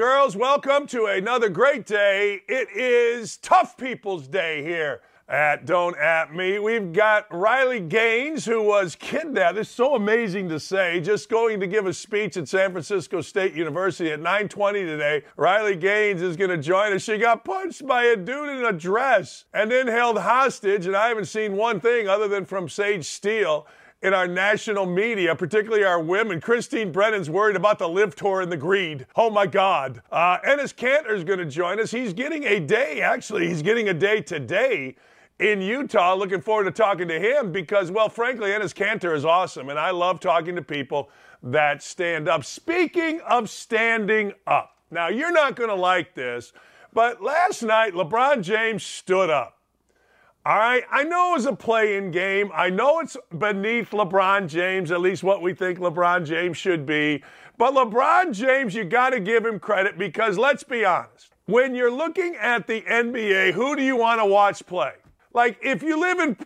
Girls, welcome to another great day. It is Tough People's Day here at Don't At Me. We've got Riley Gaines, who was kidnapped. It's so amazing to say. Just going to give a speech at San Francisco State University at 9:20 today. Riley Gaines is going to join us. She got punched by a dude in a dress and then held hostage. And I haven't seen one thing other than from Sage Steele in our national media, particularly our women. Christine Brennan's worried about the LIV tour and the greed. Oh my God. Uh, Enes Kanter is going to join us. He's getting a day, actually, he's getting a day today in Utah. Looking forward to talking to him because, well, frankly, Enes Kanter is awesome, and I love talking to people that stand up. Speaking of standing up, now you're not going to like this, but last night LeBron James stood up. All right, I know it's a play-in game. I know it's beneath LeBron James, at least what we think LeBron James should be. But LeBron James, you got to give him credit because let's be honest. When you're looking at the NBA, who do you want to watch play? Like if you live in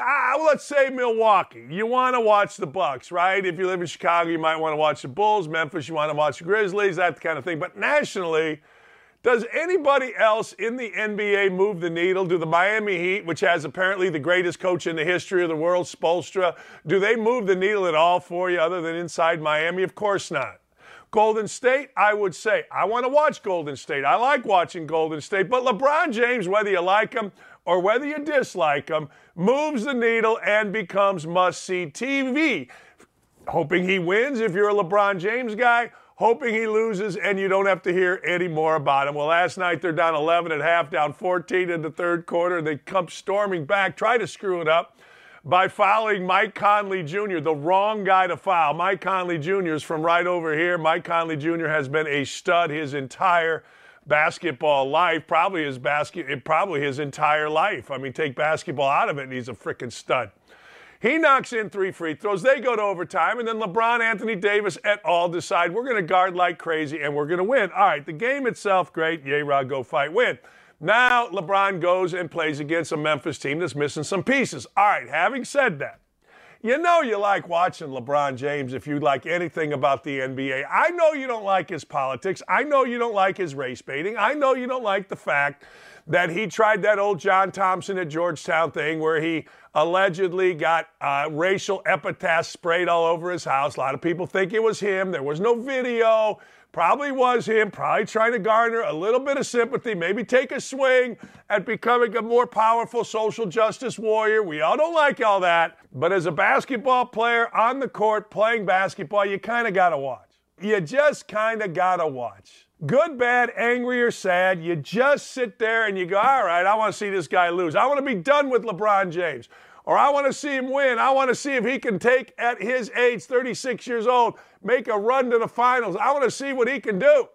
ah, let's say Milwaukee, you want to watch the Bucks, right? If you live in Chicago, you might want to watch the Bulls. Memphis, you want to watch the Grizzlies, that kind of thing. But nationally, does anybody else in the NBA move the needle? Do the Miami Heat, which has apparently the greatest coach in the history of the world, Spoelstra, do they move the needle at all for you other than inside Miami? Of course not. Golden State, I would say, I want to watch Golden State. I like watching Golden State, but LeBron James, whether you like him or whether you dislike him, moves the needle and becomes must see TV. Hoping he wins if you're a LeBron James guy hoping he loses and you don't have to hear any more about him. Well, last night they're down 11 at half, down 14 in the third quarter. They come storming back, try to screw it up by fouling Mike Conley Jr., the wrong guy to foul. Mike Conley Jr. is from right over here. Mike Conley Jr. has been a stud his entire basketball life, probably his basket, probably his entire life. I mean, take basketball out of it, and he's a freaking stud. He knocks in three free throws. They go to overtime, and then LeBron, Anthony Davis, et al. decide we're going to guard like crazy and we're going to win. All right, the game itself, great. Yay, Rod, go fight, win. Now LeBron goes and plays against a Memphis team that's missing some pieces. All right, having said that, you know you like watching LeBron James if you like anything about the NBA. I know you don't like his politics. I know you don't like his race baiting. I know you don't like the fact that he tried that old John Thompson at Georgetown thing where he allegedly got uh, racial epithets sprayed all over his house. A lot of people think it was him. There was no video. Probably was him, probably trying to garner a little bit of sympathy, maybe take a swing at becoming a more powerful social justice warrior. We all don't like all that. But as a basketball player on the court playing basketball, you kind of got to watch. You just kind of got to watch. Good, bad, angry, or sad, you just sit there and you go, all right, I want to see this guy lose. I want to be done with LeBron James. Or I want to see him win. I want to see if he can take, at his age, 36 years old, make a run to the finals. I want to see what he can do.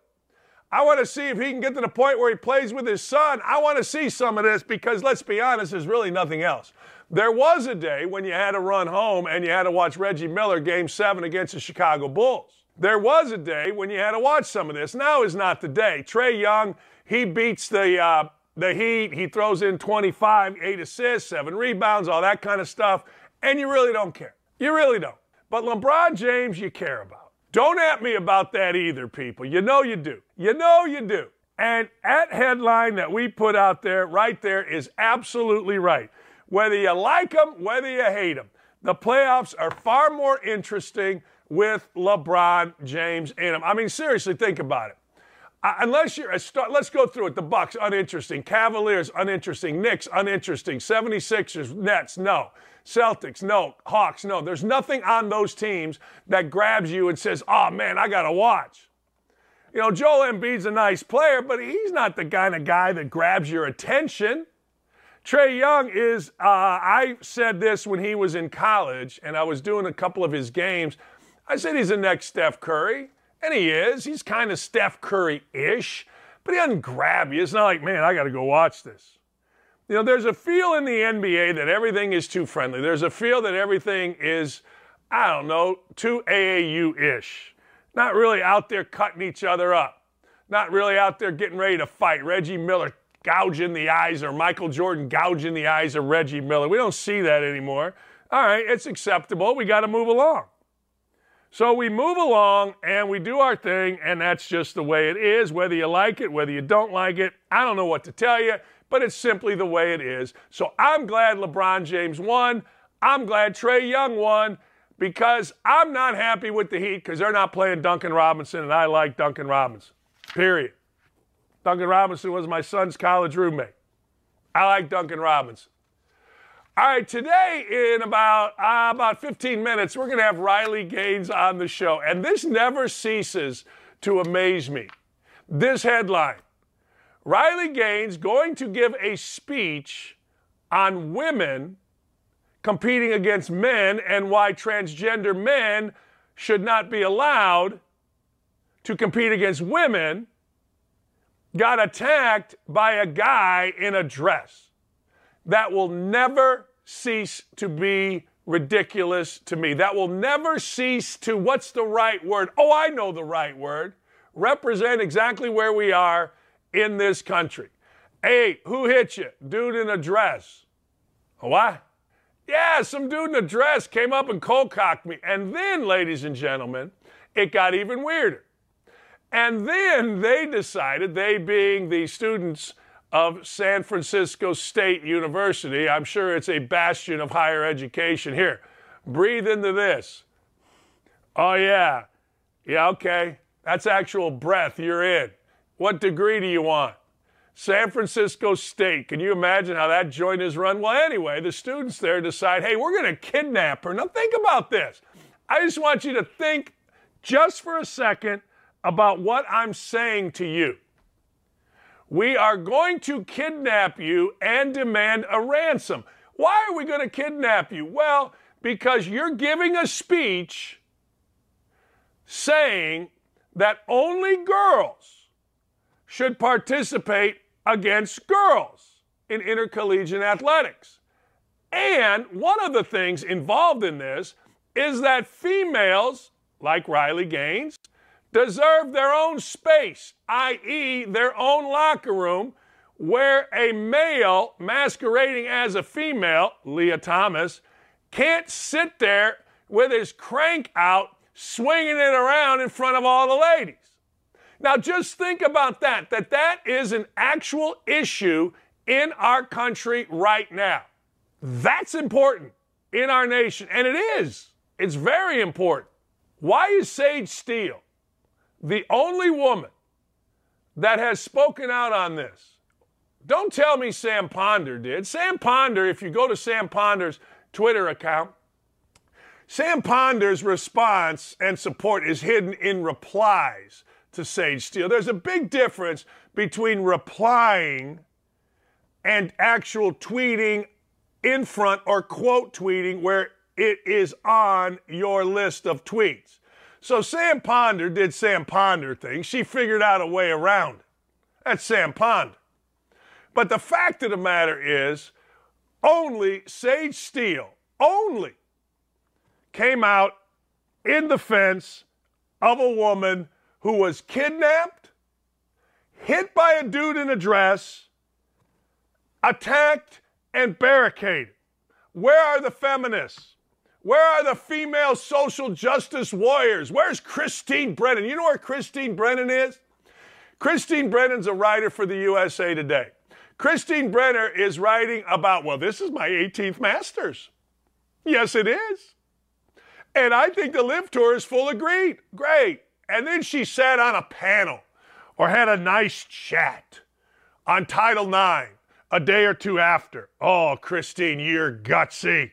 I want to see if he can get to the point where he plays with his son. I want to see some of this because, let's be honest, there's really nothing else. There was a day when you had to run home and you had to watch Reggie Miller game seven against the Chicago Bulls. There was a day when you had to watch some of this. Now is not the day. Trae Young, he beats the uh, the Heat. He throws in 25, eight assists, seven rebounds, all that kind of stuff, and you really don't care. You really don't. But LeBron James, you care about. Don't at me about that either, people. You know you do. You know you do. And at headline that we put out there, right there, is absolutely right. Whether you like them, whether you hate them, the playoffs are far more interesting with LeBron James in them. I mean, seriously, think about it. Uh, unless you're a star, let's go through it. The Bucks, uninteresting. Cavaliers, uninteresting. Knicks, uninteresting. 76ers, Nets, no. Celtics, no. Hawks, no. There's nothing on those teams that grabs you and says, oh man, I got to watch. You know, Joel Embiid's a nice player, but he's not the kind of guy that grabs your attention. Trae Young is, uh, I said this when he was in college and I was doing a couple of his games. I said he's the next Steph Curry, and he is. He's kind of Steph Curry ish, but he doesn't grab you. It's not like, man, I got to go watch this. You know, there's a feel in the NBA that everything is too friendly. There's a feel that everything is, I don't know, too AAU ish. Not really out there cutting each other up. Not really out there getting ready to fight. Reggie Miller gouging the eyes or Michael Jordan gouging the eyes of Reggie Miller. We don't see that anymore. All right, it's acceptable. We got to move along. So we move along and we do our thing, and that's just the way it is, whether you like it, whether you don't like it. I don't know what to tell you, but it's simply the way it is. So I'm glad LeBron James won. I'm glad Trae Young won because I'm not happy with the Heat because they're not playing Duncan Robinson, and I like Duncan Robinson. Period. Duncan Robinson was my son's college roommate. I like Duncan Robinson. All right, today in about uh, about 15 minutes, we're going to have Riley Gaines on the show, and this never ceases to amaze me. This headline: Riley Gaines going to give a speech on women competing against men and why transgender men should not be allowed to compete against women got attacked by a guy in a dress. That will never cease to be ridiculous to me. That will never cease to, what's the right word? Oh, I know the right word. Represent exactly where we are in this country. Hey, who hit you? Dude in a dress. What? Yeah, some dude in a dress came up and cold cocked me. And then, ladies and gentlemen, it got even weirder. And then they decided, they being the students of San Francisco State University, I'm sure it's a bastion of higher education. Here, breathe into this. Oh, yeah. Yeah, okay. That's actual breath you're in. What degree do you want? San Francisco State. Can you imagine how that joint is run? Well, anyway, the students there decide, hey, we're going to kidnap her. Now, think about this. I just want you to think just for a second about what I'm saying to you. We are going to kidnap you and demand a ransom. Why are we going to kidnap you? Well, because you're giving a speech saying that only girls should participate against girls in intercollegiate athletics. And one of the things involved in this is that females, like Riley Gaines, deserve their own space, i.e., their own locker room, where a male masquerading as a female, Lia Thomas, can't sit there with his crank out, swinging it around in front of all the ladies. Now, just think about that, that that is an actual issue in our country right now. That's important in our nation, and it is. It's very important. Why is Sage Steele the only woman that has spoken out on this. Don't tell me Sam Ponder did. Sam Ponder, if you go to Sam Ponder's Twitter account, Sam Ponder's response and support is hidden in replies to Sage Steele. There's a big difference between replying and actual tweeting in front or quote tweeting where it is on your list of tweets. So Sam Ponder did Sam Ponder things. She figured out a way around. That's Sam Ponder. But the fact of the matter is, only Sage Steele, only came out in defense of a woman who was kidnapped, hit by a dude in a dress, attacked, and barricaded. Where are the feminists? Where are the female social justice warriors? Where's Christine Brennan? You know where Christine Brennan is? Christine Brennan's a writer for the USA Today. Christine Brennan is writing about, well, this is my 18th Masters. Yes, it is. And I think the LIV Tour is full of greed. Great. And then she sat on a panel or had a nice chat on Title IX a day or two after. Oh, Christine, you're gutsy.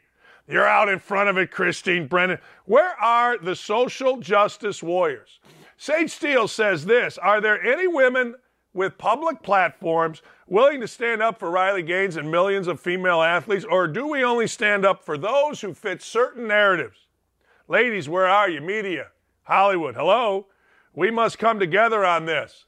You're out in front of it, Christine Brennan. Where are the social justice warriors? Sage Steele says this Are there any women with public platforms willing to stand up for Riley Gaines and millions of female athletes, or do we only stand up for those who fit certain narratives? Ladies, where are you? Media, Hollywood, hello? We must come together on this.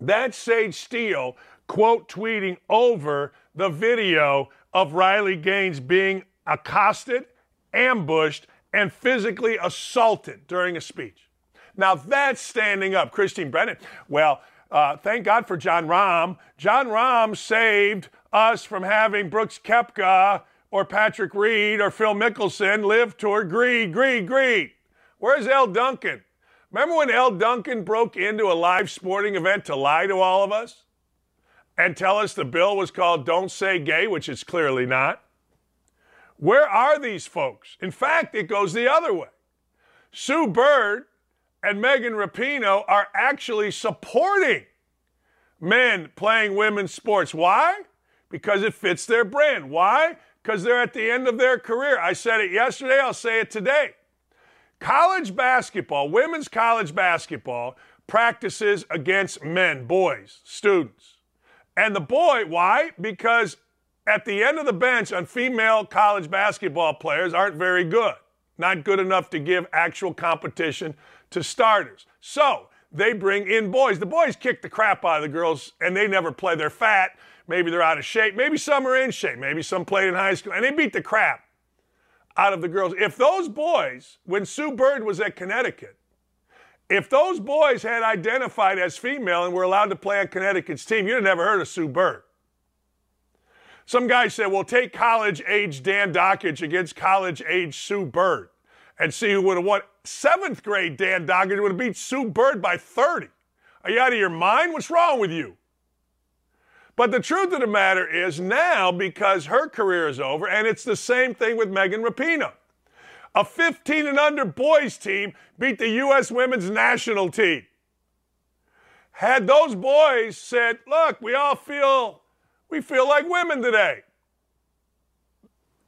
That's Sage Steele quote tweeting over the video of Riley Gaines being accosted, ambushed, and physically assaulted during a speech. Now that's standing up. Christine Brennan, well, uh, thank God for Jon Rahm. Jon Rahm saved us from having Brooks Koepka or Patrick Reed or Phil Mickelson LIV tour greed, greed, greed. Where's Elle Duncan? Remember when Elle Duncan broke into a live sporting event to lie to all of us and tell us the bill was called Don't Say Gay, which it's clearly not? Where are these folks? In fact, it goes the other way. Sue Bird and Megan Rapinoe are actually supporting men playing women's sports. Why? Because it fits their brand. Why? Because they're at the end of their career. I said it yesterday, I'll say it today. College basketball, women's college basketball, practices against men, boys, students. And the boy, why? Because at the end of the bench on female college basketball players aren't very good. Not good enough to give actual competition to starters. So they bring in boys. The boys kick the crap out of the girls and they never play. They're fat. Maybe they're out of shape. Maybe some are in shape. Maybe some played in high school and they beat the crap out of the girls. If those boys, when Sue Bird was at Connecticut, if those boys had identified as female and were allowed to play on Connecticut's team, you'd have never heard of Sue Bird. Some guy said, well, take college age Dan Dakich against college age Sue Bird and see who would have won. Seventh grade Dan Dakich would have beat Sue Bird by 30. Are you out of your mind? What's wrong with you? But the truth of the matter is now, because her career is over, and it's the same thing with Megan Rapinoe. A 15 and under boys team beat the U.S. women's national team. Had those boys said, look, we all feel, we feel like women today.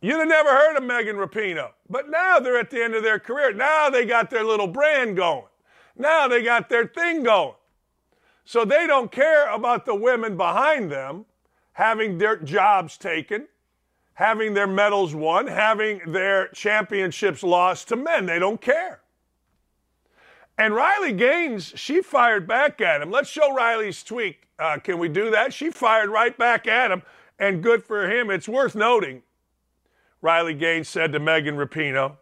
You'd have never heard of Megan Rapinoe. But now they're at the end of their career. Now they got their little brand going. Now they got their thing going. So they don't care about the women behind them having their jobs taken, having their medals won, having their championships lost to men. They don't care. And Riley Gaines, she fired back at him. Let's show Riley's tweet. Uh, can we do that? She fired right back at him, and good for him. It's worth noting Riley Gaines said to Megan Rapinoe,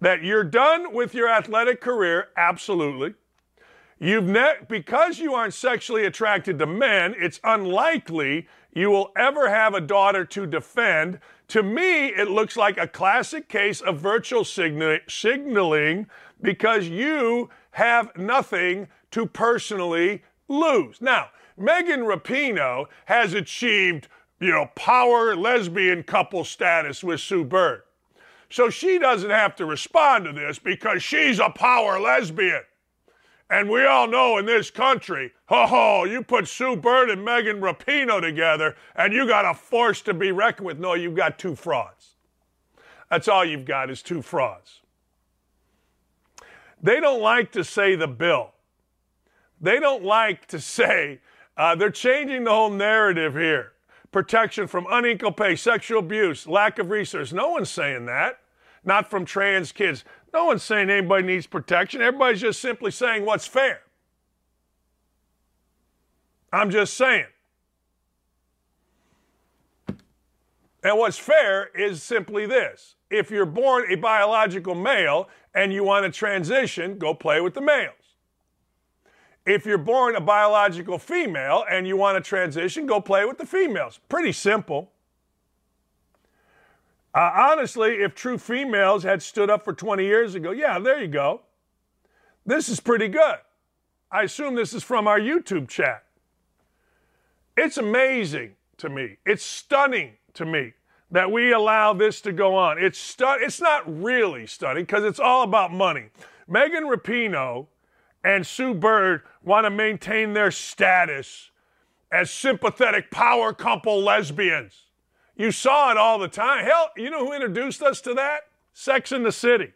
that you're done with your athletic career, absolutely. You've ne- because you aren't sexually attracted to men, it's unlikely you will ever have a daughter to defend. To me, it looks like a classic case of virtual signaling because you have nothing to personally lose. Now, Megan Rapinoe has achieved you know, power lesbian couple status with Sue Bird. So she doesn't have to respond to this because she's a power lesbian. And we all know in this country, oh, you put Sue Bird and Megan Rapinoe together and you got a force to be reckoned with. No, you've got two frauds. That's all you've got is two frauds. They don't like to say the bill. They don't like to say, uh, they're changing the whole narrative here protection from unequal pay, sexual abuse, lack of resources. No one's saying that. Not from trans kids. No one's saying anybody needs protection. Everybody's just simply saying what's fair. I'm just saying. And what's fair is simply this if you're born a biological male and you want to transition, go play with the males. If you're born a biological female and you want to transition, go play with the females. Pretty simple. Uh, honestly, if true females had stood up for 20 years ago, yeah, there you go. This is pretty good. I assume this is from our YouTube chat. It's amazing to me. It's stunning to me that we allow this to go on. It's stu- It's not really stunning because it's all about money. Megan Rapinoe and Sue Bird want to maintain their status as sympathetic power couple lesbians. You saw it all the time. Hell, you know who introduced us to that? Sex in the City.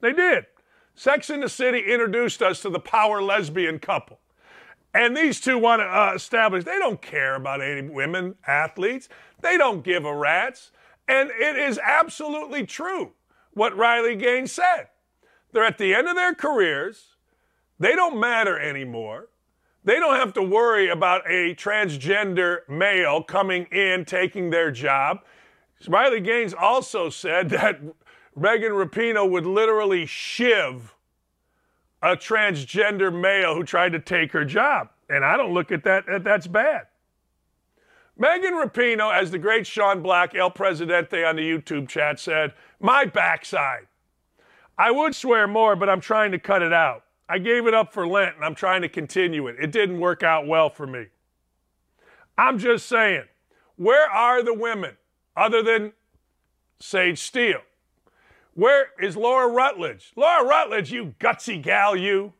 They did. Sex in the City introduced us to the power lesbian couple. And these two want to uh, establish they don't care about any women athletes. They don't give a rat's. And it is absolutely true what Riley Gaines said. They're at the end of their careers. They don't matter anymore. They don't have to worry about a transgender male coming in, taking their job. Riley Gaines also said that Megan Rapinoe would literally shiv a transgender male who tried to take her job. And I don't look at that, that's bad. Megan Rapinoe, as the great Sean Black, El Presidente on the YouTube chat said, my backside. I would swear more, but I'm trying to cut it out. I gave it up for Lent and I'm trying to continue it. It didn't work out well for me. I'm just saying, where are the women other than Sage Steele? Where is Laura Rutledge? Laura Rutledge, you gutsy gal, you.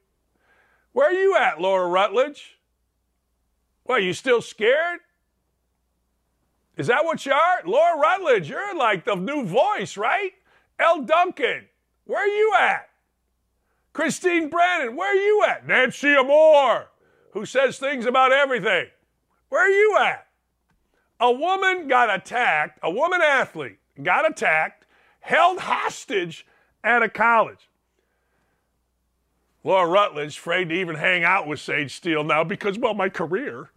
Where are you at, Laura Rutledge? What, you still scared? Is that what you are? Laura Rutledge, you're like the new voice, right? Elle Duncan, where are you at? Christine Brennan, where are you at? Nancy Armour, who says things about everything. Where are you at? A woman got attacked, a woman athlete got attacked, held hostage at a college. Laura Rutledge afraid to even hang out with Sage Steele now because, well, my career.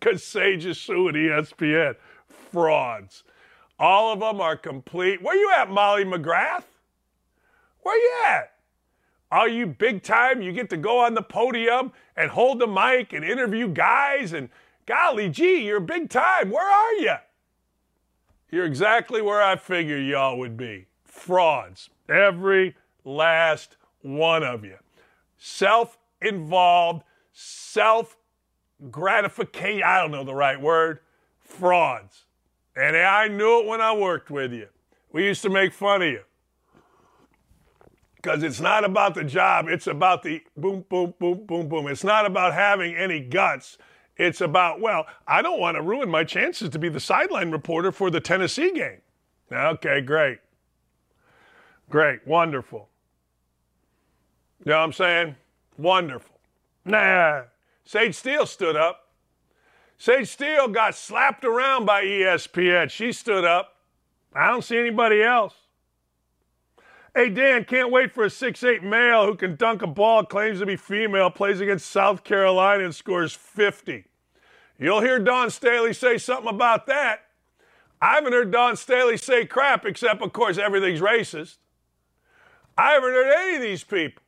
Because Sage is suing ESPN. Frauds. All of them are complete. Where you at, Molly McGrath? Where you at? Are you big time? You get to go on the podium and hold the mic and interview guys and golly gee, you're big time. Where are you? You're exactly where I figured y'all would be. Frauds. Every last one of you. Self involved, self gratification. I don't know the right word. Frauds. And I knew it when I worked with you. We used to make fun of you. Because it's not about the job, it's about the boom, boom, boom, boom, boom. It's not about having any guts. It's about, well, I don't want to ruin my chances to be the sideline reporter for the Tennessee game. Okay, great. Great, wonderful. You know what I'm saying? Wonderful. Nah. Sage Steele stood up. Sage Steele got slapped around by ESPN. She stood up. I don't see anybody else. Hey, Dan, can't wait for a six-eight male who can dunk a ball, claims to be female, plays against South Carolina and scores 50. You'll hear Dawn Staley say something about that. I haven't heard Dawn Staley say crap, except, of course, everything's racist. I haven't heard any of these people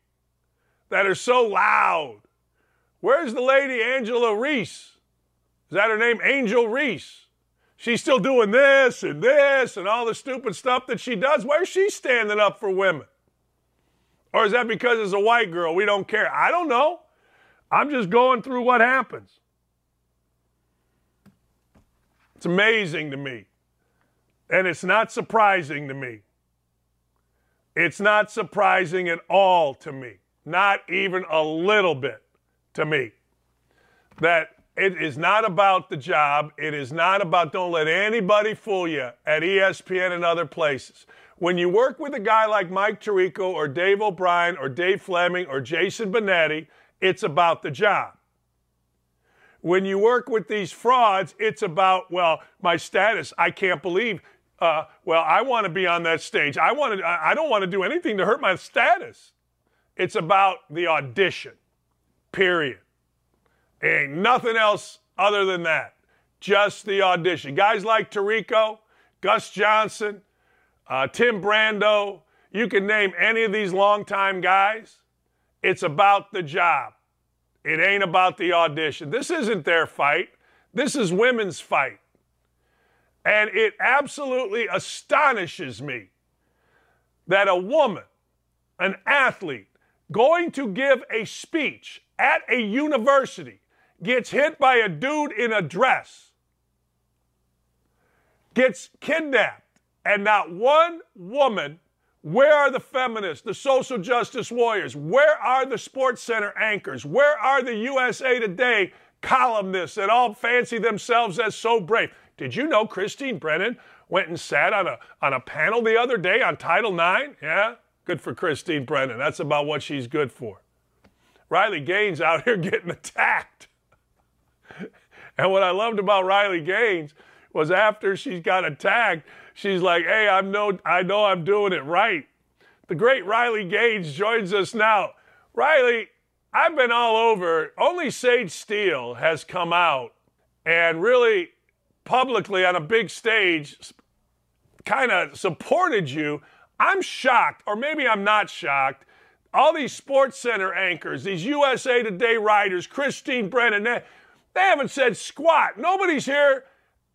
that are so loud. Where's the lady Angela Reese? Is that her name? Angel Reese. She's still doing this and this and all the stupid stuff that she does. Where's she standing up for women? Or is that because it's a white girl? We don't care. I don't know. I'm just going through what happens. It's amazing to me. And it's not surprising to me. It's not surprising at all to me. Not even a little bit to me. That it is not about the job. It is not about, don't let anybody fool you at ESPN and other places. When you work with a guy like Mike Tirico or Dave O'Brien or Dave Fleming or Jason Benetti, it's about the job. When you work with these frauds, it's about, well, my status. I can't believe. Uh, well, I want to be on that stage. I want to. I don't want to do anything to hurt my status. It's about the audition. Period. Ain't nothing else other than that. Just the audition. Guys like Tirico, Gus Johnson, uh, Tim Brando, you can name any of these longtime guys. It's about the job. It ain't about the audition. This isn't their fight. This is women's fight. And it absolutely astonishes me that a woman, an athlete, going to give a speech at a university gets hit by a dude in a dress, gets kidnapped, and not one woman. Where are the feminists, the social justice warriors? Where are the Sports Center anchors? Where are the USA Today columnists that all fancy themselves as so brave? Did you know Christine Brennan went and sat on a, on a panel the other day on Title IX? Yeah, good for Christine Brennan. That's about what she's good for. Riley Gaines out here getting attacked. and what I loved about Riley Gaines was after she got attacked, she's like, "Hey, I'm no, I know I'm doing it right." The great Riley Gaines joins us now. Riley, I've been all over. Only Sage Steele has come out and really publicly on a big stage kind of supported you. I'm shocked, or maybe I'm not shocked. All these Sports Center anchors, these USA Today writers, Christine Brennan, they, they haven't said squat. Nobody's here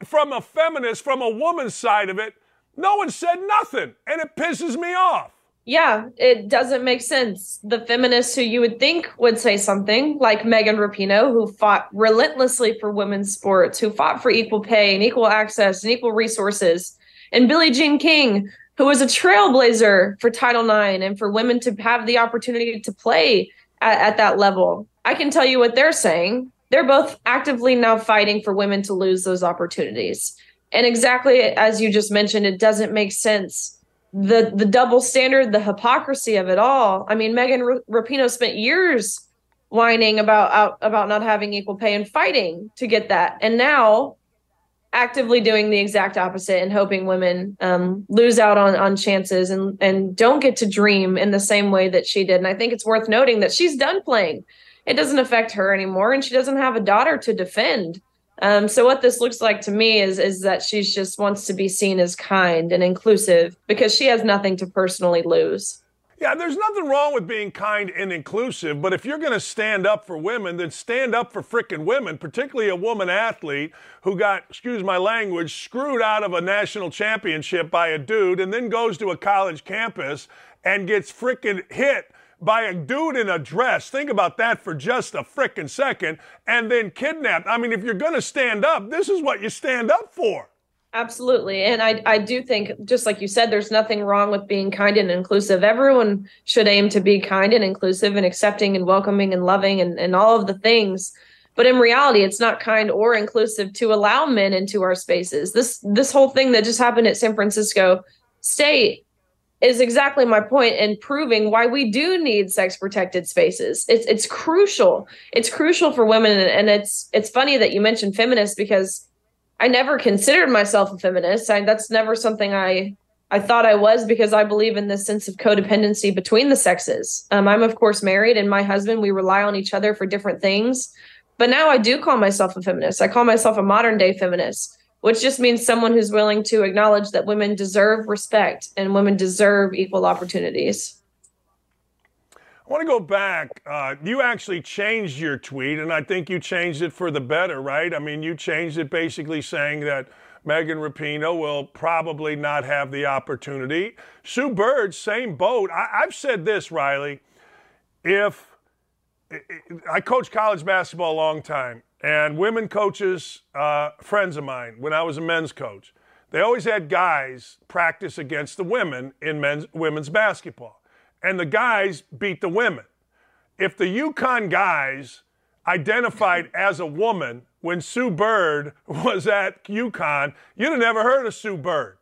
from a feminist, from a woman's side of it. No one said nothing, and it pisses me off yeah, it doesn't make sense. The feminists who you would think would say something, like Megan Rapinoe, who fought relentlessly for women's sports, who fought for equal pay and equal access and equal resources, and Billie Jean King, who was a trailblazer for Title IX and for women to have the opportunity to play at, at that level. I can tell you what they're saying. They're both actively now fighting for women to lose those opportunities. And exactly as you just mentioned, it doesn't make sense the the double standard, the hypocrisy of it all. I mean, Megan R- Rapinoe spent years whining about out, about not having equal pay and fighting to get that, and now actively doing the exact opposite and hoping women um, lose out on on chances and and don't get to dream in the same way that she did. And I think it's worth noting that she's done playing. It doesn't affect her anymore, and she doesn't have a daughter to defend. Um, so what this looks like to me is is that she just wants to be seen as kind and inclusive because she has nothing to personally lose. Yeah, there's nothing wrong with being kind and inclusive, but if you're going to stand up for women, then stand up for frickin' women, particularly a woman athlete who got, excuse my language, screwed out of a national championship by a dude and then goes to a college campus and gets frickin' hit by a dude in a dress. Think about that for just a frickin' second. And then kidnapped. I mean, if you're going to stand up, this is what you stand up for. Absolutely. And I, I do think, just like you said, there's nothing wrong with being kind and inclusive. Everyone should aim to be kind and inclusive and accepting and welcoming and loving and, and all of the things. But in reality, it's not kind or inclusive to allow men into our spaces. This this whole thing that just happened at San Francisco State is exactly my point in proving why we do need sex protected spaces. It's it's crucial. It's crucial for women and it's it's funny that you mentioned feminists because I never considered myself a feminist. I, that's never something I I thought I was because I believe in this sense of codependency between the sexes. Um, I'm of course married and my husband we rely on each other for different things. But now I do call myself a feminist. I call myself a modern day feminist which just means someone who's willing to acknowledge that women deserve respect and women deserve equal opportunities. I want to go back. Uh, you actually changed your tweet, and I think you changed it for the better, right? I mean, you changed it basically saying that Megan Rapinoe will probably not have the opportunity. Sue Bird, same boat. I, have said this, Riley. If I coached college basketball a long time, and women coaches, uh, friends of mine, when I was a men's coach, they always had guys practice against the women in men's women's basketball, and the guys beat the women. If the UConn guys identified as a woman when Sue Bird was at UConn, you'd have never heard of Sue Bird,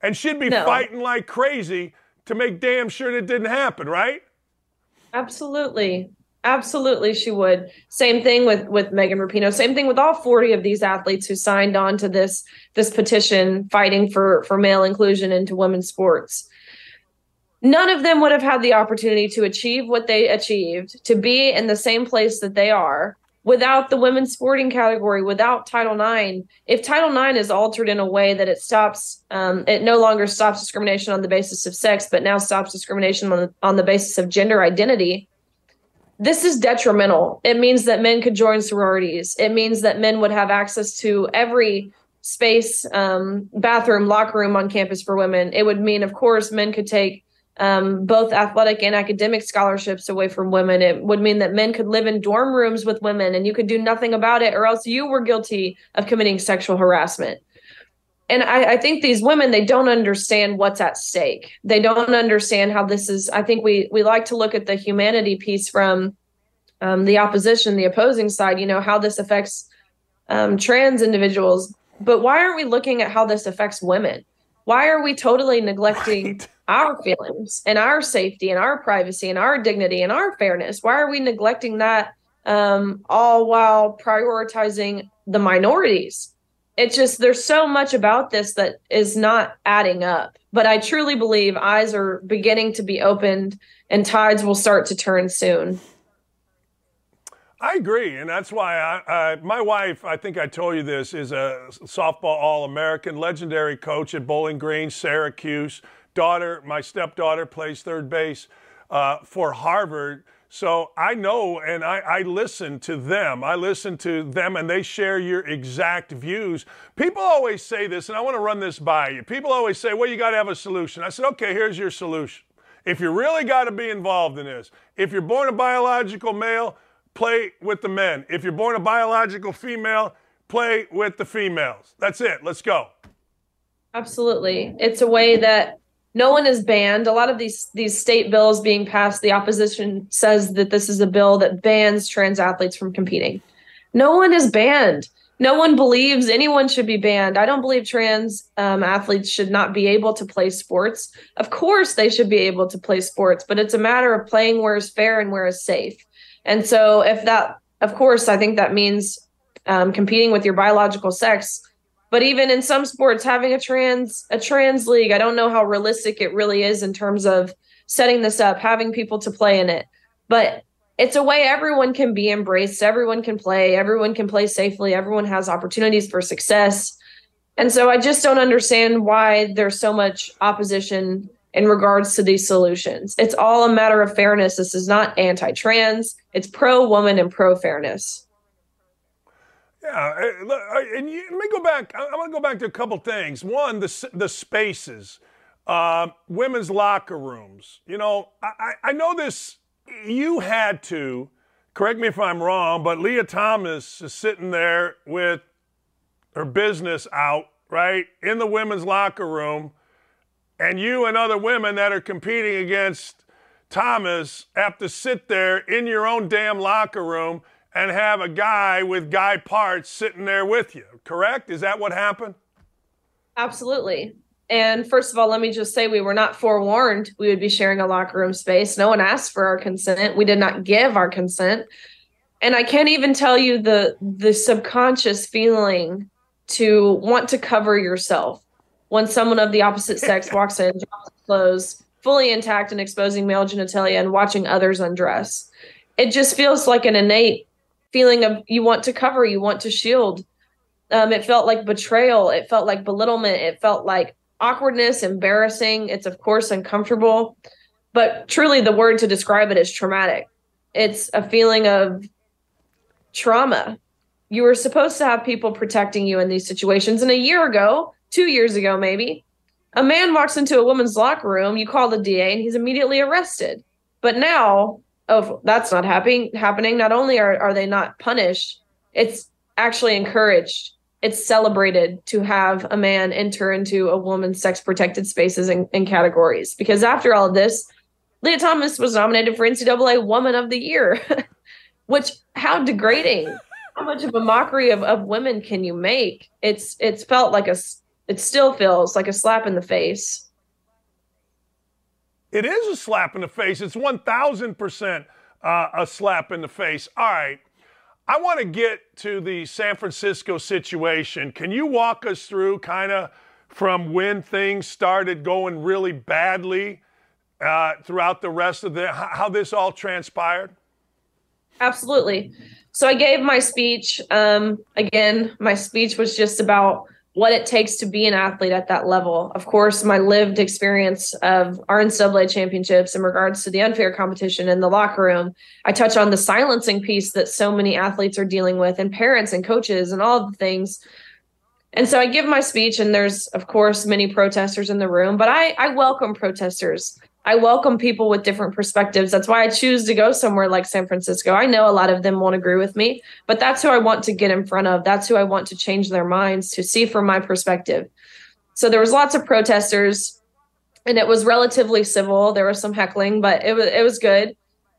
and she'd be no. fighting like crazy to make damn sure that didn't happen, right? Absolutely. Absolutely, she would. Same thing with with Megan Rapinoe. Same thing with all forty of these athletes who signed on to this this petition fighting for for male inclusion into women's sports. None of them would have had the opportunity to achieve what they achieved, to be in the same place that they are, without the women's sporting category, without Title IX. If Title IX is altered in a way that it stops, um, it no longer stops discrimination on the basis of sex, but now stops discrimination on the, on the basis of gender identity this is detrimental. It means that men could join sororities. It means that men would have access to every space, um, bathroom, locker room on campus for women. It would mean, of course, men could take um, both athletic and academic scholarships away from women. It would mean that men could live in dorm rooms with women and you could do nothing about it, or else you were guilty of committing sexual harassment. And I, I think these women, they don't understand what's at stake. They don't understand how this is. I think we we like to look at the humanity piece from um, the opposition, the opposing side, you know, how this affects um, trans individuals. But why aren't we looking at how this affects women? Why are we totally neglecting right. our feelings and our safety and our privacy and our dignity and our fairness? Why are we neglecting that um, all while prioritizing the minorities? It's just there's so much about this that is not adding up. But I truly believe eyes are beginning to be opened and tides will start to turn soon. I agree, and that's why I, my wife, I think I told you this, is a softball All-American, legendary coach at Bowling Green, Syracuse. Daughter, my stepdaughter, plays third base uh, for Harvard. So I know, and I, I listen to them. I listen to them, and they share your exact views. People always say this, and I want to run this by you. People always say, "Well, you got to have a solution." I said, "Okay, here's your solution. If you really got to be involved in this, if you're born a biological male." Play with the men. If you're born a biological female, play with the females. That's it. Let's go. Absolutely. It's a way that no one is banned. A lot of these these state bills being passed, the opposition says that this is a bill that bans trans athletes from competing. No one is banned. No one believes anyone should be banned. I don't believe trans um, athletes should not be able to play sports. Of course, they should be able to play sports, but it's a matter of playing where is fair and where is safe. And so, if that, of course, I think that means um, competing with your biological sex. But even in some sports, having a trans a trans league, I don't know how realistic it really is in terms of setting this up, having people to play in it. But it's a way everyone can be embraced, everyone can play, everyone can play safely, everyone has opportunities for success. And so I just don't understand why there's so much opposition in regards to these solutions. It's all a matter of fairness. This is not anti trans, it's pro woman and pro fairness. Yeah, and you, let me go back. I want to go back to a couple things. One, the the spaces, uh, women's locker rooms. You know, I, I know this. You had to correct me if I'm wrong, but Lia Thomas is sitting there with her business out, right, in the women's locker room and you and other women that are competing against Thomas have to sit there in your own damn locker room and have a guy with guy parts sitting there with you. Correct? Is that what happened? Absolutely. And first of all, let me just say we were not forewarned we would be sharing a locker room space. No one asked for our consent. We did not give our consent. And I can't even tell you the the subconscious feeling to want to cover yourself when someone of the opposite sex walks in, drops clothes, fully intact and exposing male genitalia, and watching others undress. It just feels like an innate feeling of you want to cover, you want to shield. Um, it felt like betrayal. It felt like belittlement. It felt like awkwardness, embarrassing. It's, of course, uncomfortable. But truly, the word to describe it is traumatic. It's a feeling of trauma. You were supposed to have people protecting you in these situations. And a year ago, two years ago, maybe, a man walks into a woman's locker room, you call the DA, and he's immediately arrested. But now, oh, that's not happening. Happening. Not only are, are they not punished, it's actually encouraged. It's celebrated to have a man enter into a woman's sex protected spaces and, and categories. Because after all of this, Lia Thomas was nominated for NCAA Woman of the Year, which how degrading, how much of a mockery of, of women can you make? It's it's felt like a it still feels like a slap in the face. It is a slap in the face. It's 1000% uh, a slap in the face. All right. I want to get to the San Francisco situation. Can you walk us through kind of from when things started going really badly uh, throughout the rest of the how this all transpired? Absolutely. So I gave my speech. Um, again, my speech was just about what it takes to be an athlete at that level. Of course, my lived experience of our NCAA championships in regards to the unfair competition in the locker room. I touch on the silencing piece that so many athletes are dealing with, and parents and coaches, and all the things. And so I give my speech, and there's, of course, many protesters in the room, but I, I welcome protesters. I welcome people with different perspectives. That's why I choose to go somewhere like San Francisco. I know a lot of them won't agree with me, but that's who I want to get in front of. That's who I want to change their minds to see from my perspective. So there was lots of protesters and it was relatively civil. There was some heckling, but it was it was good.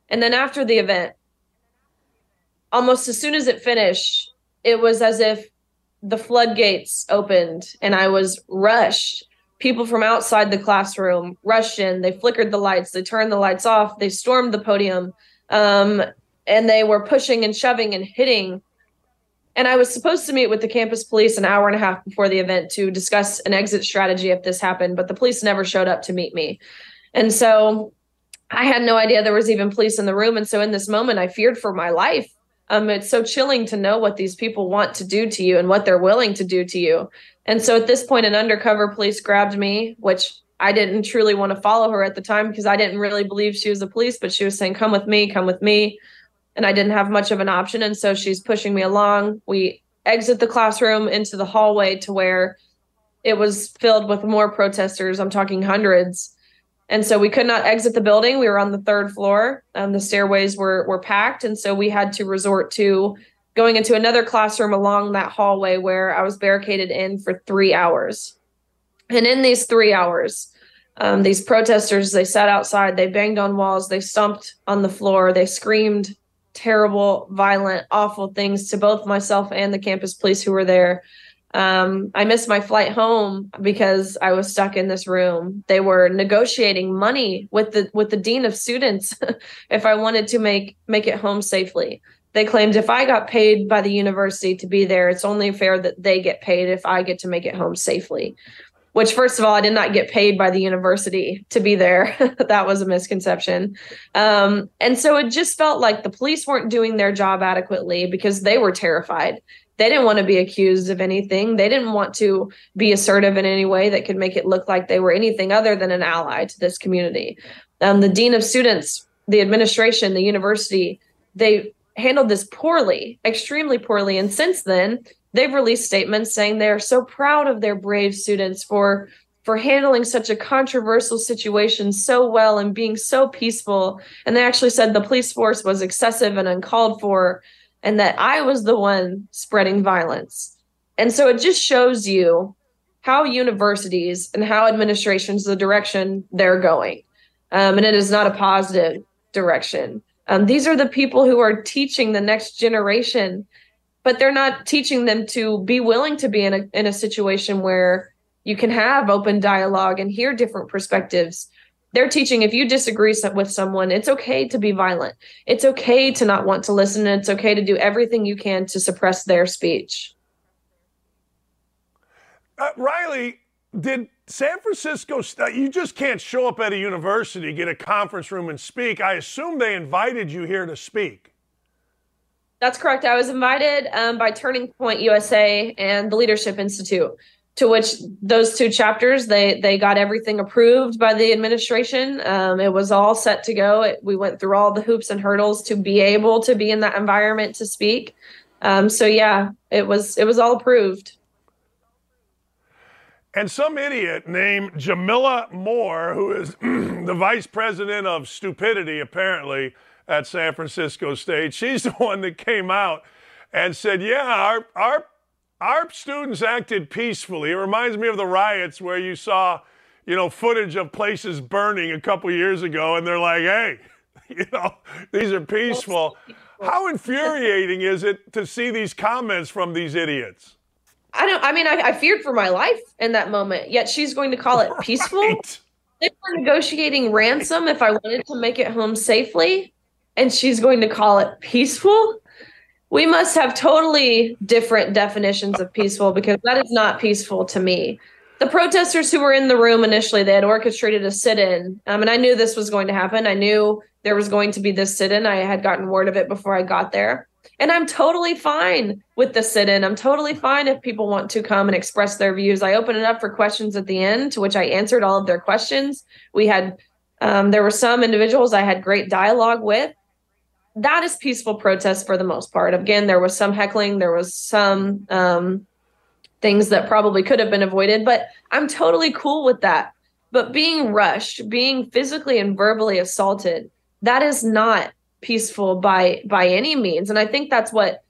And then after the event, almost as soon as it finished, it was as if the floodgates opened and I was rushed people from outside the classroom rushed in. They flickered the lights. They turned the lights off. They stormed the podium. Um, and they were pushing and shoving and hitting. And I was supposed to meet with the campus police an hour and a half before the event to discuss an exit strategy if this happened, but the police never showed up to meet me. And so I had no idea there was even police in the room. And so in this moment, I feared for my life. Um, it's so chilling to know what these people want to do to you and what they're willing to do to you. And so at this point, an undercover police grabbed me, which I didn't truly want to follow her at the time because I didn't really believe she was a police, but she was saying, Come with me, come with me. And I didn't have much of an option. And so she's pushing me along. We exit the classroom into the hallway to where it was filled with more protesters. I'm talking hundreds. And so we could not exit the building. We were on the third floor. and the stairways were were packed, and so we had to resort to going into another classroom along that hallway where I was barricaded in for three hours. And in these three hours, um, these protesters they sat outside, they banged on walls, they stomped on the floor, they screamed terrible, violent, awful things to both myself and the campus police who were there. Um, I missed my flight home because I was stuck in this room. They were negotiating money with the with the dean of students if I wanted to make make it home safely. They claimed if I got paid by the university to be there, it's only fair that they get paid if I get to make it home safely. Which, first of all, I did not get paid by the university to be there. that was a misconception. Um, and so it just felt like the police weren't doing their job adequately because they were terrified they didn't want to be accused of anything. They didn't want to be assertive in any way that could make it look like they were anything other than an ally to this community. Um, the dean of students, the administration, the university, they handled this poorly, extremely poorly. And since then, they've released statements saying they are so proud of their brave students for for handling such a controversial situation so well and being so peaceful. And they actually said the police force was excessive and uncalled for and that I was the one spreading violence. And so it just shows you how universities and how administrations, the direction they're going. Um, and it is not a positive direction. Um, these are the people who are teaching the next generation, but they're not teaching them to be willing to be in a, in a situation where you can have open dialogue and hear different perspectives they're teaching if you disagree with someone, it's okay to be violent. It's okay to not want to listen. And it's okay to do everything you can to suppress their speech. Uh, Riley, did San Francisco, you just can't show up at a university, get a conference room, and speak. I assume they invited you here to speak. That's correct. I was invited um, by Turning Point USA and the Leadership Institute to which those two chapters they they got everything approved by the administration um, it was all set to go it, we went through all the hoops and hurdles to be able to be in that environment to speak um, so yeah it was it was all approved and some idiot named Jamillah Moore, who is the vice president of stupidity, apparently, at San Francisco State, she's the one that came out and said, Yeah, our, our our students acted peacefully. It reminds me of the riots where you saw, you know, footage of places burning a couple years ago, and they're like, hey, you know, these are peaceful. How infuriating is it to see these comments from these idiots? I don't, I mean, I, I feared for my life in that moment, yet she's going to call it peaceful. Right. They were negotiating ransom if I wanted to make it home safely, and she's going to call it peaceful we must have totally different definitions of peaceful because that is not peaceful to me. The protesters who were in the room initially, they had orchestrated a sit-in, um, and I knew this was going to happen. I knew there was going to be this sit-in. I had gotten word of it before I got there, and I'm totally fine with the sit-in. I'm totally fine if people want to come and express their views. I open it up for questions at the end, to which I answered all of their questions. We had um, there were some individuals I had great dialogue with that is peaceful protest for the most part. Again, there was some heckling, there was some um, things that probably could have been avoided, but I'm totally cool with that. But being rushed, being physically and verbally assaulted, that is not peaceful by by any means. And I think that's what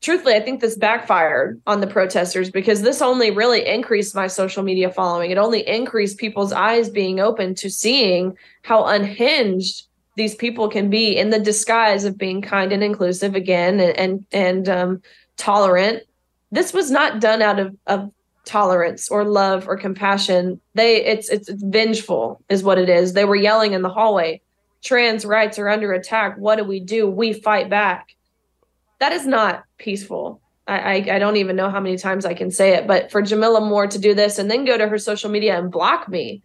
truthfully, I think this backfired on the protesters because this only really increased my social media following. It only increased people's eyes being open to seeing how unhinged these people can be in the disguise of being kind and inclusive again and and, and um, tolerant. This was not done out of, of tolerance or love or compassion. They it's it's, it's vengeful is what it is. They were yelling in the hallway, trans rights are under attack. What do we do? We fight back. That is not peaceful. I, I, I don't even know how many times I can say it, but for Jamillah Moore to do this and then go to her social media and block me,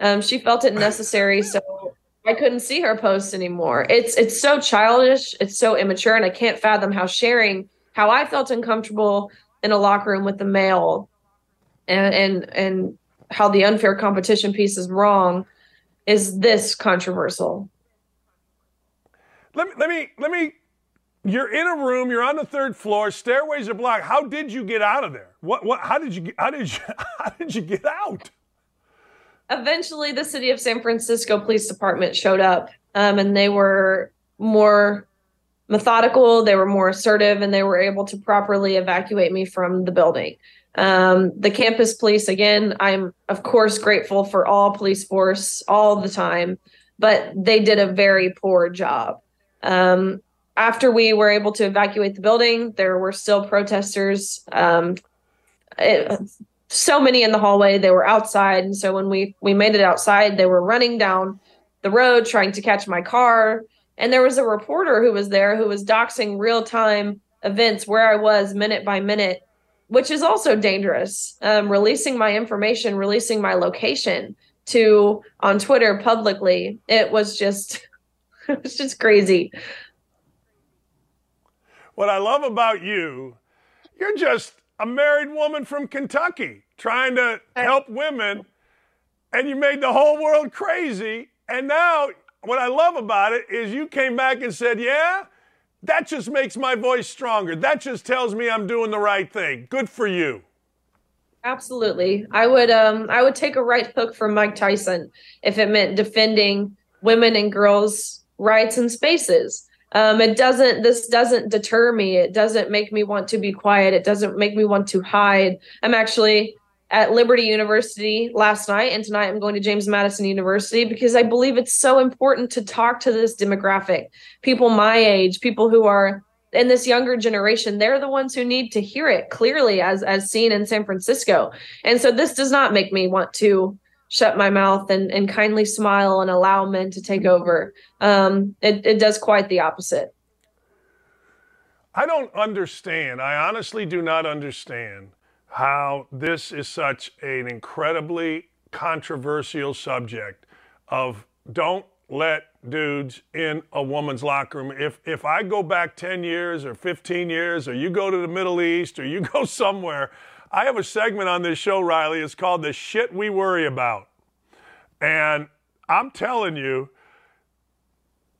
um, she felt it necessary. So I couldn't see her posts anymore. It's it's so childish, it's so immature, and I can't fathom how sharing how I felt uncomfortable in a locker room with the male and and and how the unfair competition piece is wrong is this controversial. Let me let me let me you're in a room, you're on the third floor, stairways are blocked. How did you get out of there? What what how did you how did you how did you get out? Eventually the city of San Francisco Police Department showed up um, and they were more methodical, they were more assertive, and they were able to properly evacuate me from the building. Um, the campus police, again, I'm of course grateful for all police force all the time, but they did a very poor job. Um, after we were able to evacuate the building, there were still protesters. Um, it, so many in the hallway. They were outside, and so when we we made it outside, they were running down the road trying to catch my car. And there was a reporter who was there who was doxing real time events where I was minute by minute, which is also dangerous. Um, releasing my information, releasing my location to on Twitter publicly. It was just, it was just crazy. What I love about you, you're just a married woman from Kentucky trying to help women, and you made the whole world crazy. And now what I love about it is you came back and said, yeah, that just makes my voice stronger. That just tells me I'm doing the right thing. Good for you. Absolutely. I would um I would take a right hook from Mike Tyson if it meant defending women and girls' rights and spaces. Um, it doesn't this doesn't deter me. It doesn't make me want to be quiet. It doesn't make me want to hide. I'm actually at Liberty University last night, and tonight I'm going to James Madison University because I believe it's so important to talk to this demographic, people my age, people who are in this younger generation. They're the ones who need to hear it clearly, as as seen in San Francisco. And so this does not make me want to shut my mouth and and kindly smile and allow men to take over. Um, it it does quite the opposite. I don't understand. I honestly do not understand how this is such an incredibly controversial subject of don't let dudes in a woman's locker room. If if I go back 10 years or 15 years or you go to the Middle East or you go somewhere, I have a segment on this show, Riley. It's called The Shit We Worry About. And I'm telling you,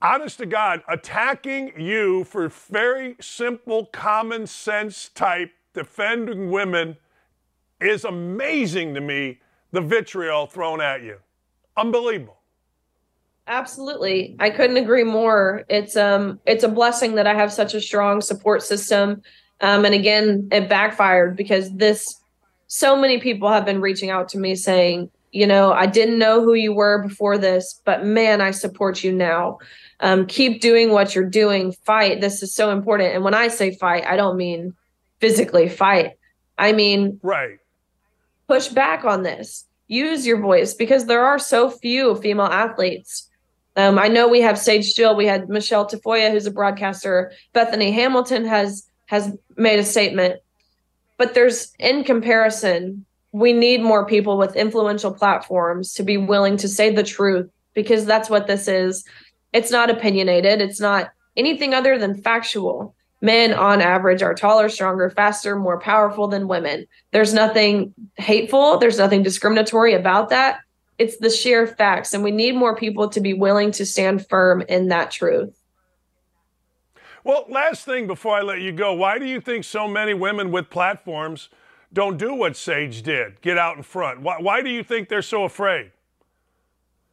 honest to God, attacking you for very simple common sense type defending women is amazing to me, the vitriol thrown at you. Unbelievable. Absolutely. I couldn't agree more. It's um it's a blessing that I have such a strong support system. Um and again, it backfired because this so many people have been reaching out to me saying, you know, I didn't know who you were before this, but man, I support you now. Um, keep doing what you're doing. Fight. This is so important. And when I say fight, I don't mean physically fight. I mean, right. Push back on this. Use your voice because there are so few female athletes. Um, I know we have Sage Steele, we had Michelle Tafoya, who's a broadcaster. Bethany Hamilton has has made a statement, but there's in comparison, we need more people with influential platforms to be willing to say the truth because that's what this is. It's not opinionated. It's not anything other than factual men on average are taller, stronger, faster, more powerful than women. There's nothing hateful, there's nothing discriminatory about that. It's the sheer facts. And we need more people to be willing to stand firm in that truth. Well, last thing before I let you go, why do you think so many women with platforms don't do what Sage did? Get out in front. Why, why do you think they're so afraid?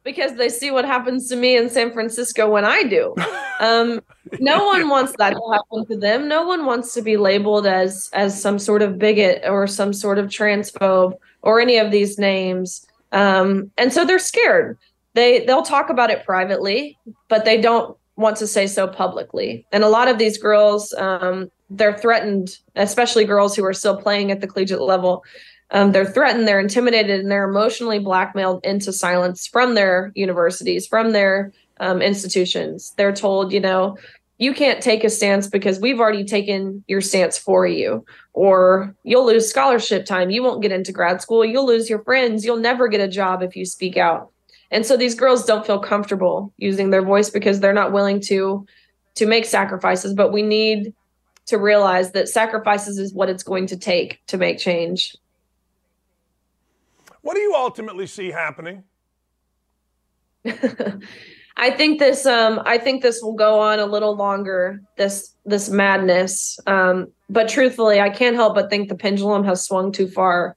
Because they see what happens to me in San Francisco when I do. Um, no one wants that to happen to them. No one wants to be labeled as as some sort of bigot or some sort of transphobe or any of these names. Um, and so they're scared. They they'll talk about it privately, but they don't want to say so publicly. And a lot of these girls, um, they're threatened, especially girls who are still playing at the collegiate level. Um, they're threatened, they're intimidated, and they're emotionally blackmailed into silence from their universities, from their um, institutions. They're told, you know, you can't take a stance because we've already taken your stance for you, or you'll lose scholarship time. You won't get into grad school. You'll lose your friends. You'll never get a job if you speak out. And so these girls don't feel comfortable using their voice because they're not willing to to make sacrifices. But we need to realize that sacrifices is what it's going to take to make change. What do you ultimately see happening? I think this um I think this will go on a little longer this this madness um but truthfully I can't help but think the pendulum has swung too far.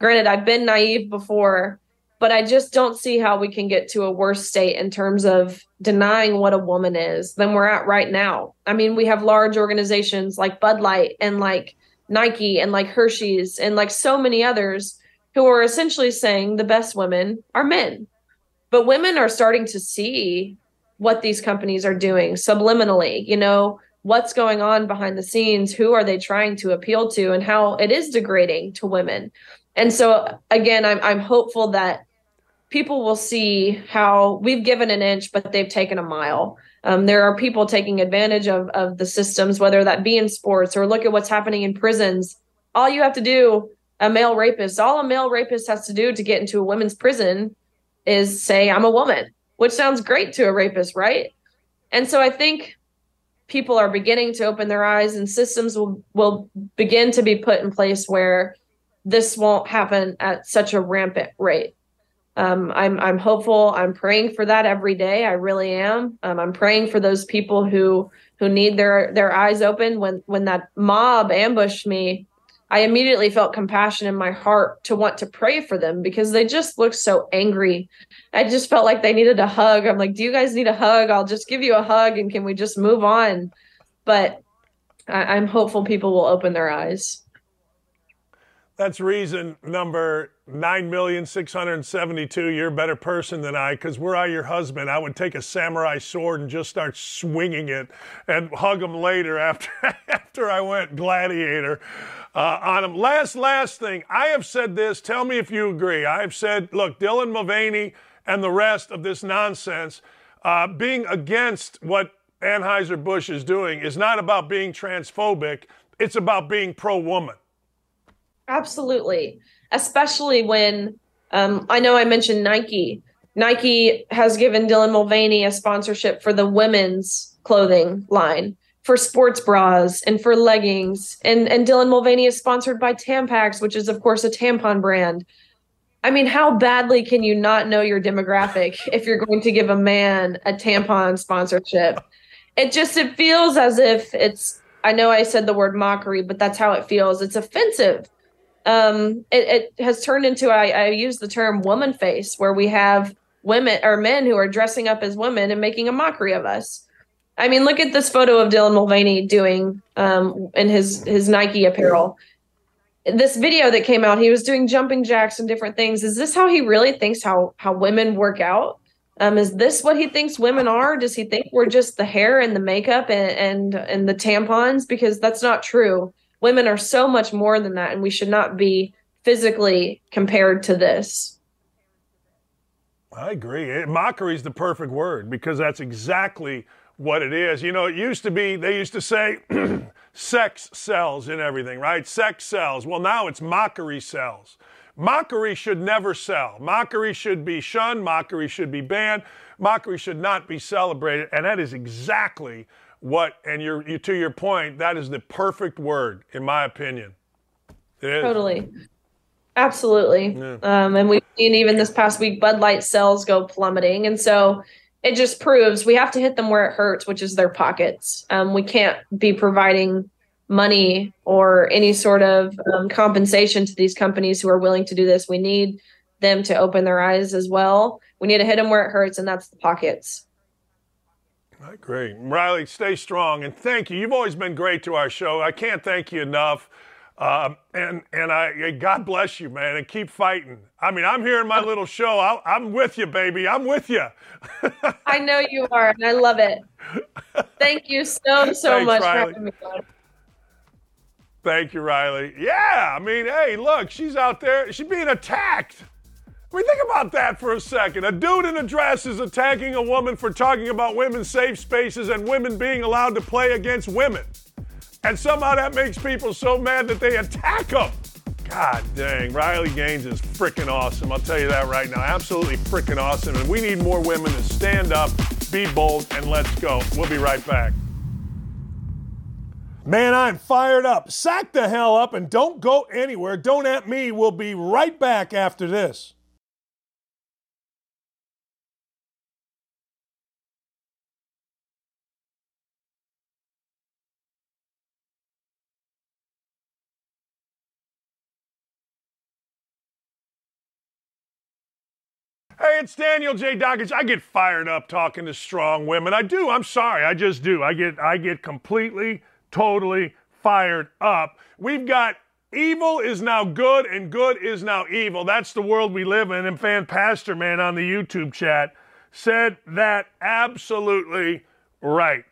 Granted I've been naive before but I just don't see how we can get to a worse state in terms of denying what a woman is than we're at right now. I mean we have large organizations like Bud Light and like Nike and like Hershey's and like so many others who are essentially saying the best women are men. But women are starting to see what these companies are doing subliminally you know what's going on behind the scenes who are they trying to appeal to and how it is degrading to women. And so again i'm, I'm hopeful that people will see how we've given an inch but they've taken a mile. Um, there are people taking advantage of, of the systems whether that be in sports or look at what's happening in prisons. All you have to do a male rapist all a male rapist has to do to get into a women's prison is say I'm a woman, which sounds great to a rapist, right? And so I think people are beginning to open their eyes and systems will will begin to be put in place where this won't happen at such a rampant rate. Um, I'm I'm hopeful. I'm praying for that every day. I really am. Um, I'm praying for those people who who need their their eyes open. When when that mob ambushed me I immediately felt compassion in my heart to want to pray for them because they just looked so angry. I just felt like they needed a hug. I'm like, do you guys need a hug? I'll just give you a hug and can we just move on? But I- am hopeful people will open their eyes. That's reason number 9,672. You're a better person than I because were I your husband, I would take a samurai sword and just start swinging it and hug him later after, after I went gladiator uh, on him. Last, last thing. I have said this. Tell me if you agree. I have said, look, Dylan Mulvaney and the rest of this nonsense, uh, being against what Anheuser-Busch is doing is not about being transphobic. It's about being pro-woman. Absolutely. Especially when um, I know I mentioned Nike. Nike has given Dylan Mulvaney a sponsorship for the women's clothing line for sports bras and for leggings. And and Dylan Mulvaney is sponsored by Tampax, which is of course a tampon brand. I mean, how badly can you not know your demographic if you're going to give a man a tampon sponsorship? It just it feels as if it's I know I said the word mockery, but that's how it feels. It's offensive. Um, it, it has turned into I, I use the term woman face, where we have women or men who are dressing up as women and making a mockery of us. I mean, look at this photo of Dylan Mulvaney doing um, in his his Nike apparel. This video that came out, he was doing jumping jacks and different things. Is this how he really thinks how how women work out? Um, is this what he thinks women are? Does he think we're just the hair and the makeup and and and the tampons? Because that's not true. Women are so much more than that, and we should not be physically compared to this. I agree. Mockery is the perfect word because that's exactly what it is. You know, it used to be, they used to say sex sells and everything, right? Sex sells. Well, now it's mockery sells. Mockery should never sell. Mockery should be shunned. Mockery should be banned. Mockery should not be celebrated. And that is exactly what, and you're, you, to your point, that is the perfect word, in my opinion. Totally. Absolutely. Yeah. Um, and we've seen even this past week, Bud Light sales go plummeting. And so it just proves we have to hit them where it hurts, which is their pockets. Um, we can't be providing money or any sort of um, compensation to these companies who are willing to do this. We need them to open their eyes as well. We need to hit them where it hurts, and that's the pockets. Great. Riley, stay strong. And thank you. You've always been great to our show. I can't thank you enough. Um, and and I God bless you, man, and keep fighting. I mean, I'm here in my little show. I, am with you, baby. I'm with you. I know you are, and I love it. Thank you so so Thanks, much Riley. for having me on. Thank you, Riley. Yeah, I mean, hey, look, she's out there. She's being attacked. Mean, think about that for a second. A dude in a dress is attacking a woman for talking about women's safe spaces and women being allowed to play against women. And somehow that makes people so mad that they attack them. God dang, Riley Gaines is freaking awesome. I'll tell you that right now. Absolutely freaking awesome. And we need more women to stand up, be bold, and let's go. We'll be right back. Man, I'm fired up. Sack the hell up and don't go anywhere. Don't at me. We'll be right back after this. Hey, it's Daniel J. Dakich. I get fired up talking to strong women. I do. I'm sorry. I just do. I get I get completely totally fired up. We've got evil is now good and good is now evil. That's the world we live in. And Fan Pastor Man on the YouTube chat said that absolutely right.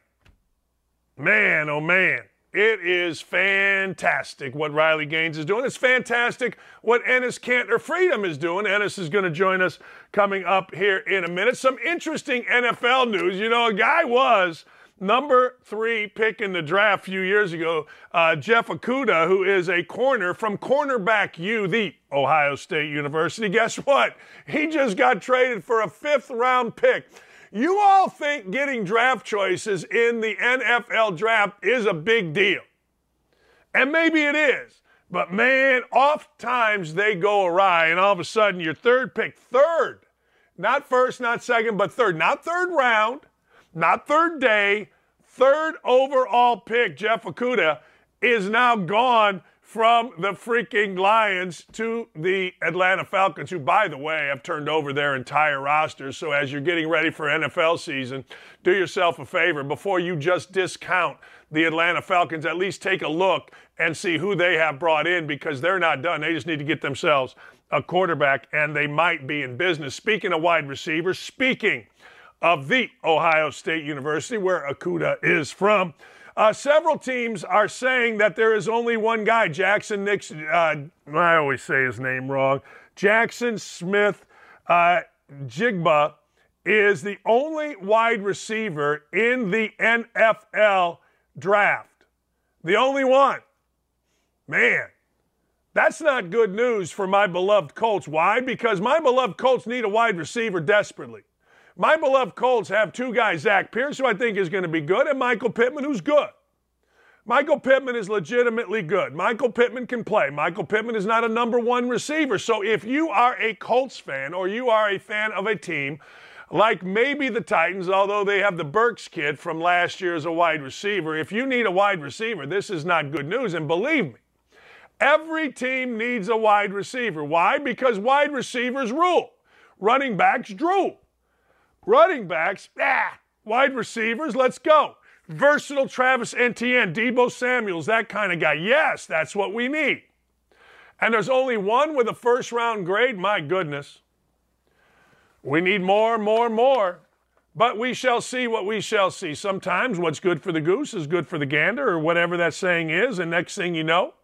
Man, oh man. It is fantastic what Riley Gaines is doing. It's fantastic what Enes Kanter Freedom is doing. Enes is going to join us coming up here in a minute. Some interesting NFL news. You know, a guy was number three pick in the draft a few years ago, uh, Jeff Okudah, who is a corner from Cornerback U, the Ohio State University. Guess what? He just got traded for a fifth round pick. You all think getting draft choices in the NFL draft is a big deal. And maybe it is. But man, oft times they go awry, and all of a sudden your third pick, third, not first, not second, but third, not third round, not third day, third overall pick, Jeff Okudah, is now gone from the freaking Lions to the Atlanta Falcons, who, by the way, have turned over their entire roster. So, as you're getting ready for NFL season, do yourself a favor before you just discount the Atlanta Falcons, at least take a look and see who they have brought in because they're not done. They just need to get themselves a quarterback, and they might be in business. Speaking of wide receivers, speaking of the Ohio State University, where Okudah is from. Uh, several teams are saying that there is only one guy, Jackson Nix. Uh, I always say his name wrong. Jackson Smith uh, Njigba is the only wide receiver in the NFL draft. The only one. Man, that's not good news for my beloved Colts. Why? Because my beloved Colts need a wide receiver desperately. My beloved Colts have two guys, Zach Pierce, who I think is going to be good, and Michael Pittman, who's good. Michael Pittman is legitimately good. Michael Pittman can play. Michael Pittman is not a number one receiver. So if you are a Colts fan or you are a fan of a team like maybe the Titans, although they have the Burks kid from last year as a wide receiver, if you need a wide receiver, this is not good news. And believe me, every team needs a wide receiver. Why? Because wide receivers rule, running backs drool. Running backs, ah, wide receivers, let's go. Versatile Travis Etienne, Deebo Samuels, that kind of guy. Yes, that's what we need. And there's only one with a first round grade. My goodness. We need more, more, more. But we shall see what we shall see. Sometimes what's good for the goose is good for the gander, or whatever that saying is. And next thing you know,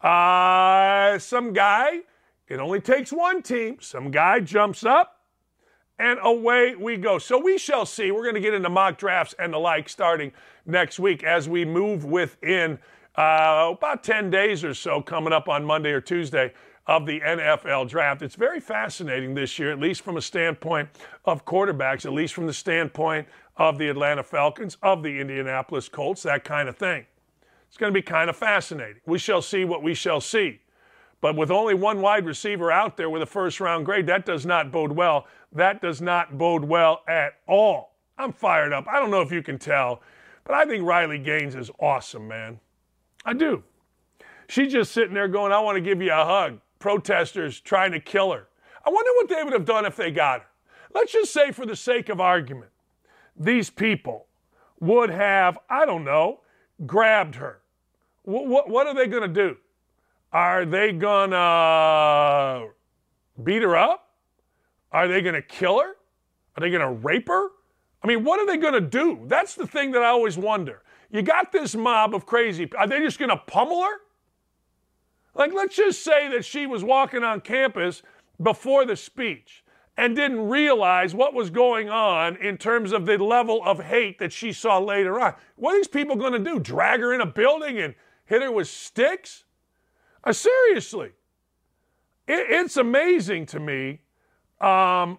uh, some guy, it only takes one team, some guy jumps up and away we go. So we shall see. We're going to get into mock drafts and the like starting next week as we move within uh, about 10 days or so coming up on Monday or Tuesday of the NFL draft. It's very fascinating this year, at least from a standpoint of quarterbacks, at least from the standpoint of the Atlanta Falcons, of the Indianapolis Colts, that kind of thing. It's going to be kind of fascinating. We shall see what we shall see. But with only one wide receiver out there with a first round grade, that does not bode well. That does not bode well at all. I'm fired up. I don't know if you can tell, but I think Riley Gaines is awesome, man. I do. She's just sitting there going, I want to give you a hug. Protesters trying to kill her. I wonder what they would have done if they got her. Let's just say, for the sake of argument, these people would have, I don't know, grabbed her. What, what are they going to do? Are they to beat her up? Are they to kill her? Are they to rape her? I mean, what are they to do? That's the thing that I always wonder. You got this mob of crazy. Are they just to pummel her? Like, let's just say that she was walking on campus before the speech and didn't realize what was going on in terms of the level of hate that she saw later on. What are these people going to do? Drag her in a building and hit her with sticks? Uh, seriously. It, it's amazing to me. Um,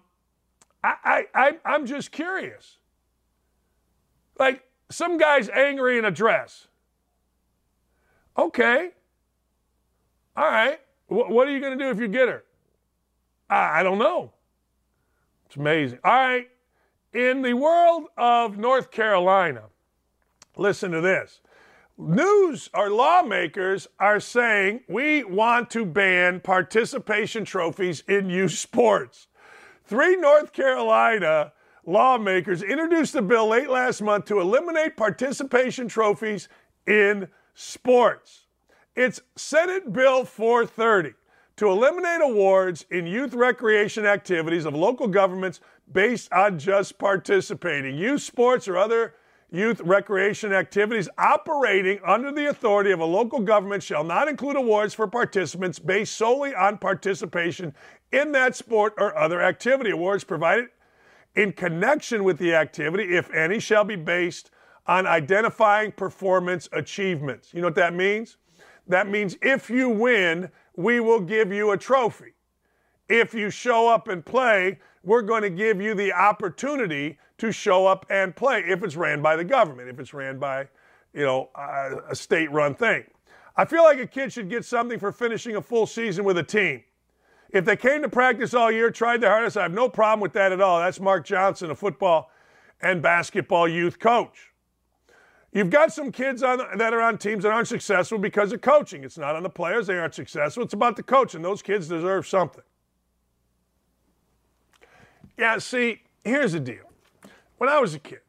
I, I, I, I'm just curious. Like, some guy's angry in a dress. Okay. All right. W- what are you going to do if you get her? I, I don't know. It's amazing. All right. In the world of North Carolina, listen to this. News or lawmakers are saying we want to ban participation trophies in youth sports. Three North Carolina lawmakers introduced a bill late last month to eliminate participation trophies in sports. It's Senate Bill 430 to eliminate awards in youth recreation activities of local governments based on just participating. Youth sports or other youth recreation activities operating under the authority of a local government shall not include awards for participants based solely on participation in that sport or other activity. Awards provided in connection with the activity, if any, shall be based on identifying performance achievements. You know what that means? That means if you win, we will give you a trophy. If you show up and play, we're going to give you the opportunity to show up and play if it's ran by the government, if it's ran by, you know, a state run thing. I feel like a kid should get something for finishing a full season with a team. If they came to practice all year, tried their hardest, I have no problem with that at all. That's Mark Johnson, a football and basketball youth coach. You've got some kids on, that are on teams that aren't successful because of coaching. It's not on the players, they aren't successful. It's about the coach, and those kids deserve something. Yeah, see, here's the deal. When I was a kid,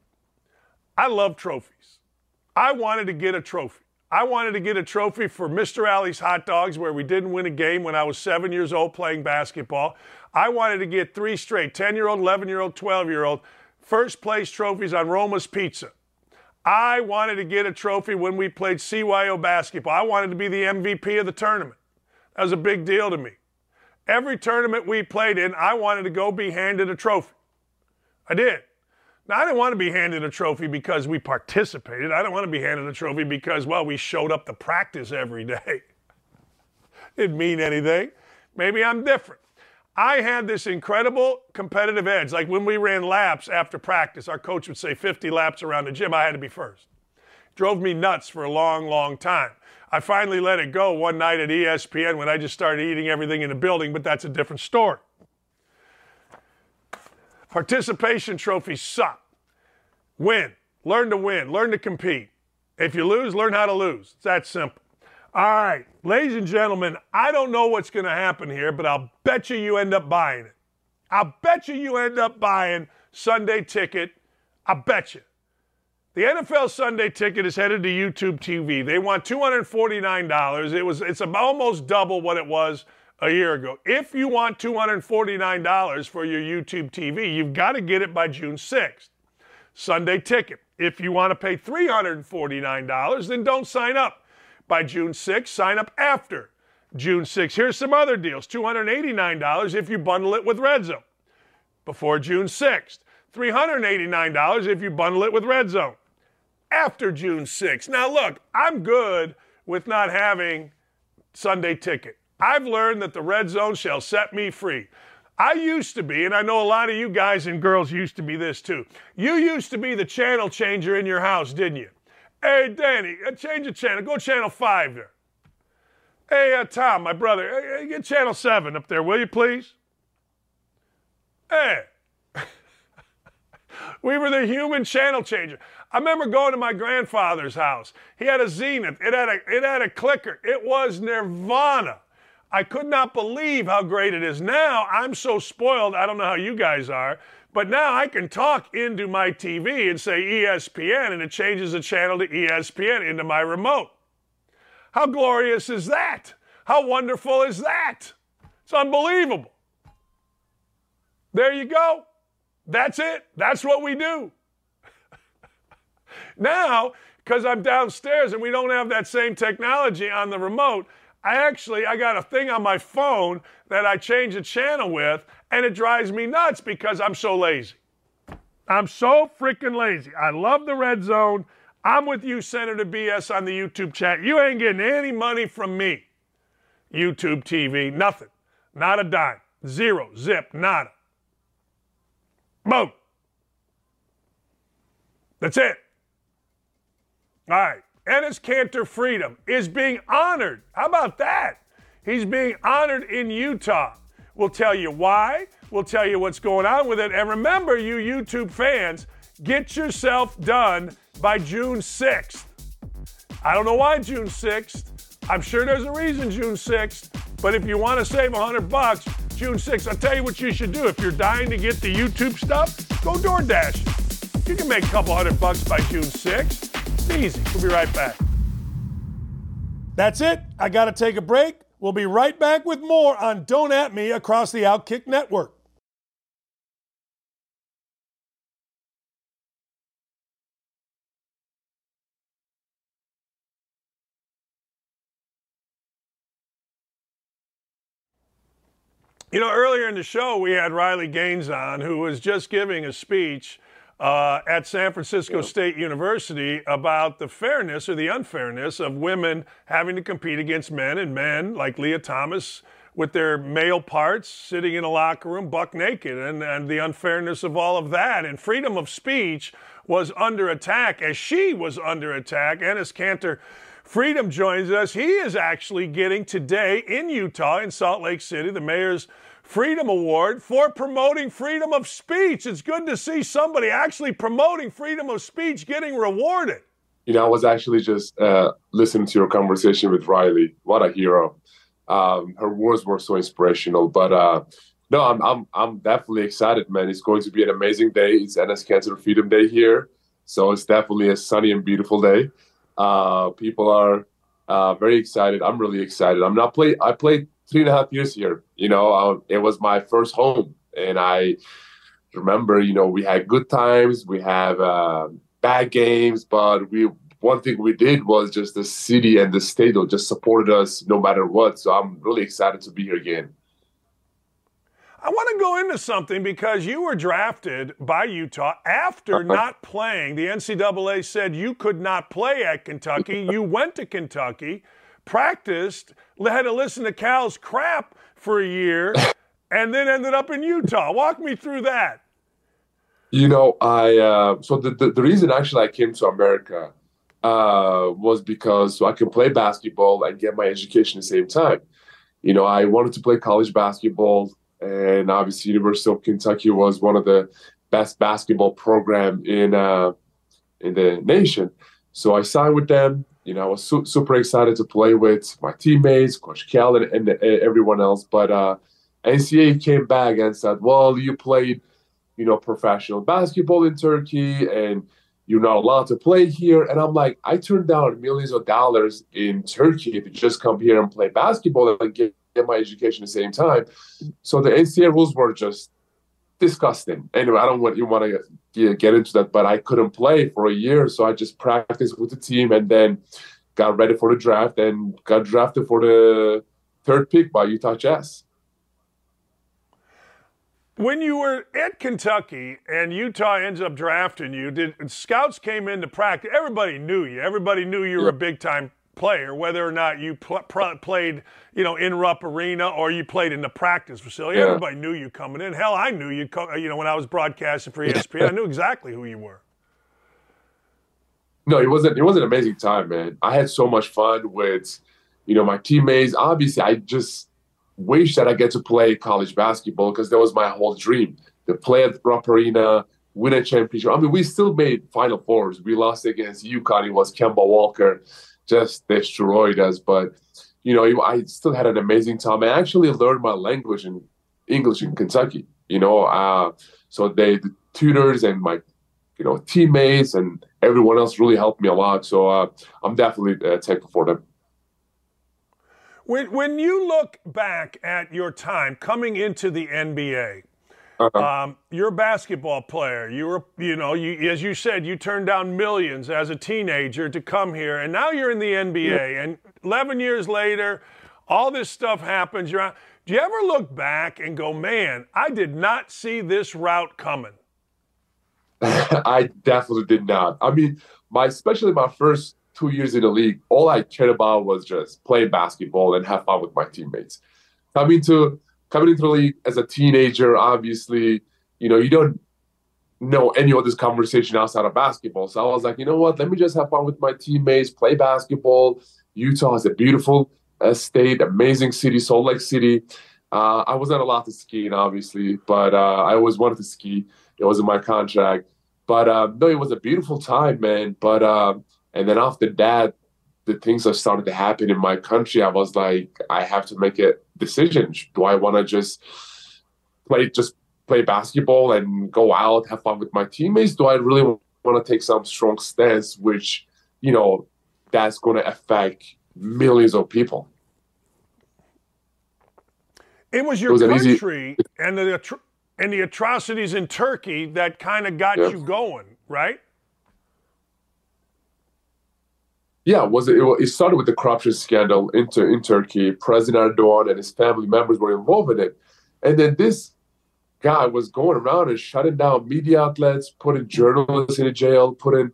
I loved trophies. I wanted to get a trophy. I wanted to get a trophy for Mr. Alley's Hot Dogs, where we didn't win a game when I was seven years old playing basketball. I wanted to get three straight 10 year old, 11 year old, 12 year old first place trophies on Roma's Pizza. I wanted to get a trophy when we played CYO basketball. I wanted to be the MVP of the tournament. That was a big deal to me. Every tournament we played in, I wanted to go be handed a trophy. I did. Now, I didn't want to be handed a trophy because we participated. I didn't want to be handed a trophy because, well, we showed up to practice every day. Didn't mean anything. Maybe I'm different. I had this incredible competitive edge. Like when we ran laps after practice, our coach would say 50 laps around the gym, I had to be first. Drove me nuts for a long, long time. I finally let it go one night at ESPN when I just started eating everything in the building, but that's a different story. Participation trophies suck. Win. Learn to win. Learn to compete. If you lose, learn how to lose. It's that simple. All right, ladies and gentlemen, I don't know what's going to happen here, but I'll bet you you end up buying it. I'll bet you you end up buying Sunday ticket. I bet you. The NFL Sunday ticket is headed to YouTube TV. They want $249. It was it's almost double what it was a year ago. If you want $249 for your YouTube TV, you've got to get it by June 6th. Sunday ticket. If you want to pay $349, then don't sign up by June 6th. Sign up after June 6th. Here's some other deals $289 if you bundle it with Red Zone before June 6th. $389 if you bundle it with Red Zone after June 6th. Now, look, I'm good with not having Sunday ticket. I've learned that the red zone shall set me free. I used to be, and I know a lot of you guys and girls used to be this too. You used to be the channel changer in your house, didn't you? Hey, Danny, uh, change the channel. Go channel five there. Hey, uh, Tom, my brother, uh, get channel seven up there, will you please? Hey. we were the human channel changer. I remember going to my grandfather's house. He had a Zenith. It had a, it had a clicker. It was Nirvana. I could not believe how great it is. Now I'm so spoiled, I don't know how you guys are, but now I can talk into my TV and say ESPN and it changes the channel to ESPN into my remote. How glorious is that? How wonderful is that? It's unbelievable. There you go. That's it. That's what we do. Now, because I'm downstairs and we don't have that same technology on the remote, I actually I got a thing on my phone that I change the channel with, and it drives me nuts because I'm so lazy. I'm so freaking lazy. I love the red zone. I'm with you, Senator BS, on the YouTube chat. You ain't getting any money from me. YouTube TV, nothing. Not a dime. Zero. Zip. Nada. Boom. That's it. All right. Enes Kanter Freedom is being honored. How about that? He's being honored in Utah. We'll tell you why. We'll tell you what's going on with it. And remember, you YouTube fans, get yourself done by June 6th. I don't know why June 6th. I'm sure there's a reason June 6th. But if you want to save 100 bucks, June 6th, I'll tell you what you should do. If you're dying to get the YouTube stuff, go DoorDash. You can make a couple hundred bucks by June 6th. Easy. We'll be right back. That's it. I got to take a break. We'll be right back with more on Don't At Me across the Outkick Network. You know, earlier in the show, we had Riley Gaines on, who was just giving a speech uh, at San Francisco yeah. State University about the fairness or the unfairness of women having to compete against men and men like Lia Thomas with their male parts sitting in a locker room buck naked and, and the unfairness of all of that. And freedom of speech was under attack as she was under attack. Enes Kanter Freedom joins us. He is actually getting today in Utah, in Salt Lake City, the mayor's Freedom Award for promoting freedom of speech. It's good to see somebody actually promoting freedom of speech getting rewarded. You know, I was actually just uh, listening to your conversation with Riley. What a hero. Um, her words were so inspirational. But uh, no, I'm, I'm, I'm definitely excited, man. It's going to be an amazing day. It's Enes Kanter Freedom Day here. So it's definitely a sunny and beautiful day. Uh, people are uh, very excited. I'm really excited. I'm not play. I played three and a half years here. You know, uh, it was my first home, and I remember. You know, we had good times. We have uh, bad games, but we one thing we did was just the city and the state just supported us no matter what. So I'm really excited to be here again. I want to go into something because you were drafted by Utah after uh-huh. not playing. The NCAA said you could not play at Kentucky. you went to Kentucky, practiced, had to listen to Cal's crap for a year, and then ended up in Utah. Walk me through that. You know, I uh, so the, the, the reason actually I came to America uh, was because so I can play basketball and get my education at the same time. You know, I wanted to play college basketball and obviously University of Kentucky was one of the best basketball program in uh, in the nation. So I signed with them. You know, I was su- super excited to play with my teammates, Coach Cal, and, and, everyone else. But uh, NCAA came back and said, "Well, you played, you know, professional basketball in Turkey, and you're not allowed to play here." And I'm like, I turned down millions of dollars in Turkey to just come here and play basketball and get get my education at the same time. So the NCAA rules were just disgusting. Anyway, I don't want you want to get into that, but I couldn't play for a year, so I just practiced with the team and then got ready for the draft and got drafted for the third pick by Utah Jazz. When you were at Kentucky and Utah ends up drafting you, did scouts came into practice? Everybody knew you. Everybody knew you were yeah. a big time player, whether or not you pl- pl- played, you know, in Rupp Arena or you played in the practice facility. Yeah. Everybody knew you coming in. Hell, I knew you. Co- you know, when I was broadcasting for ESPN, I knew exactly who you were. No, it wasn't. It was an amazing time, man. I had so much fun with, you know, my teammates. Obviously, I just wish that I get to play college basketball because that was my whole dream to play at Rupp Arena, win a championship. I mean, we still made Final Fours. We lost against UConn. It was Kemba Walker just destroyed us. But you know, I still had an amazing time. I actually learned my language in English in Kentucky. You know, uh, so they the tutors and my you know teammates and everyone else really helped me a lot. So uh, I'm definitely uh, thankful for them. When when you look back at your time coming into the NBA, uh-huh. Um, you're a basketball player. You were, you know, you, as you said, you turned down millions as a teenager to come here, and now you're in the NBA. And 11 years later, all this stuff happens. You're do you ever look back and go, man, I did not see this route coming? I definitely did not. I mean, my especially my first two years in the league, all I cared about was just play basketball and have fun with my teammates. Coming to coming into the league as a teenager, obviously, you know, you don't know any of this conversation outside of basketball. So I was like, you know what? Let me just have fun with my teammates, play basketball. Utah is a beautiful uh, state, amazing city, Salt Lake City. Uh, I was not allowed to ski, obviously, but uh, I always wanted to ski. It was in my contract. But uh, no, it was a beautiful time, man. But um, and then after that, the things that started to happen in my country, I was like, I have to make a decision. Do I want to just play just play basketball and go out, have fun with my teammates? Do I really want to take some strong stance, which you know that's going to affect millions of people? It was your it was country easy... and the and the atrocities in Turkey that kind of got you going, right? Yeah, was it, it started with the corruption scandal in, in Turkey. President Erdogan and his family members were involved in it, and then this guy was going around and shutting down media outlets, putting journalists in jail, putting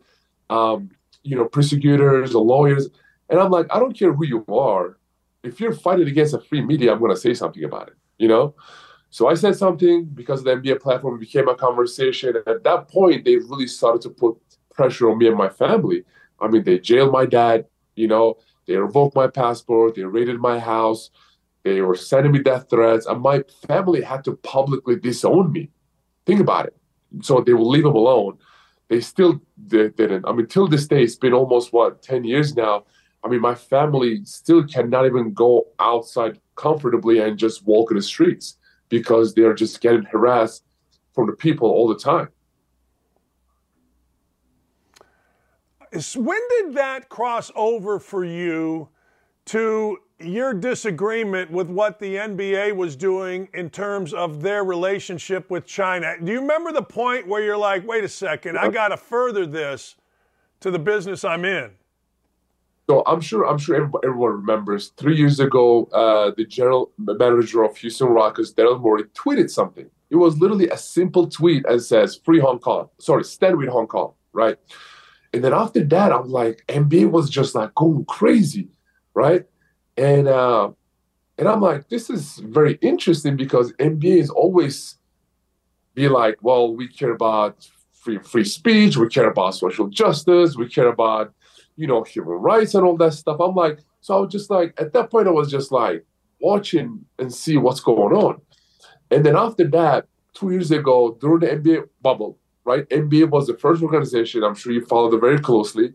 um, you know prosecutors or lawyers, and I'm like, I don't care who you are, if you're fighting against a free media, I'm going to say something about it, you know? So I said something because the NBA platform became a conversation. And at that point, they really started to put pressure on me and my family. I mean, they jailed my dad, you know, they revoked my passport, they raided my house, they were sending me death threats, and my family had to publicly disown me. Think about it. So they will leave them alone. They still didn't. I mean, till this day, it's been almost what, 10 years now I mean, my family still cannot even go outside comfortably and just walk in the streets because they're just getting harassed from the people all the time. When did that cross over for you to your disagreement with what the NBA was doing in terms of their relationship with China? Do you remember the point where you're like, wait a second, I got to further this to the business I'm in? So I'm sure I'm sure everyone remembers three years ago, uh, the general manager of Houston Rockets, Daryl Morey, tweeted something. It was literally a simple tweet and says "Free Hong Kong." Sorry, stand with Hong Kong, right? And then after that, I'm like, NBA was just like going crazy, right? And uh, and I'm like, this is very interesting because NBA is always be like, well, we care about free free speech, we care about social justice, we care about you know, human rights and all that stuff. I'm like, so I was just like, at that point, I was just like watching and see what's going on. And then after that, two years ago, during the NBA bubble, right? NBA was the first organization, I'm sure you followed it very closely.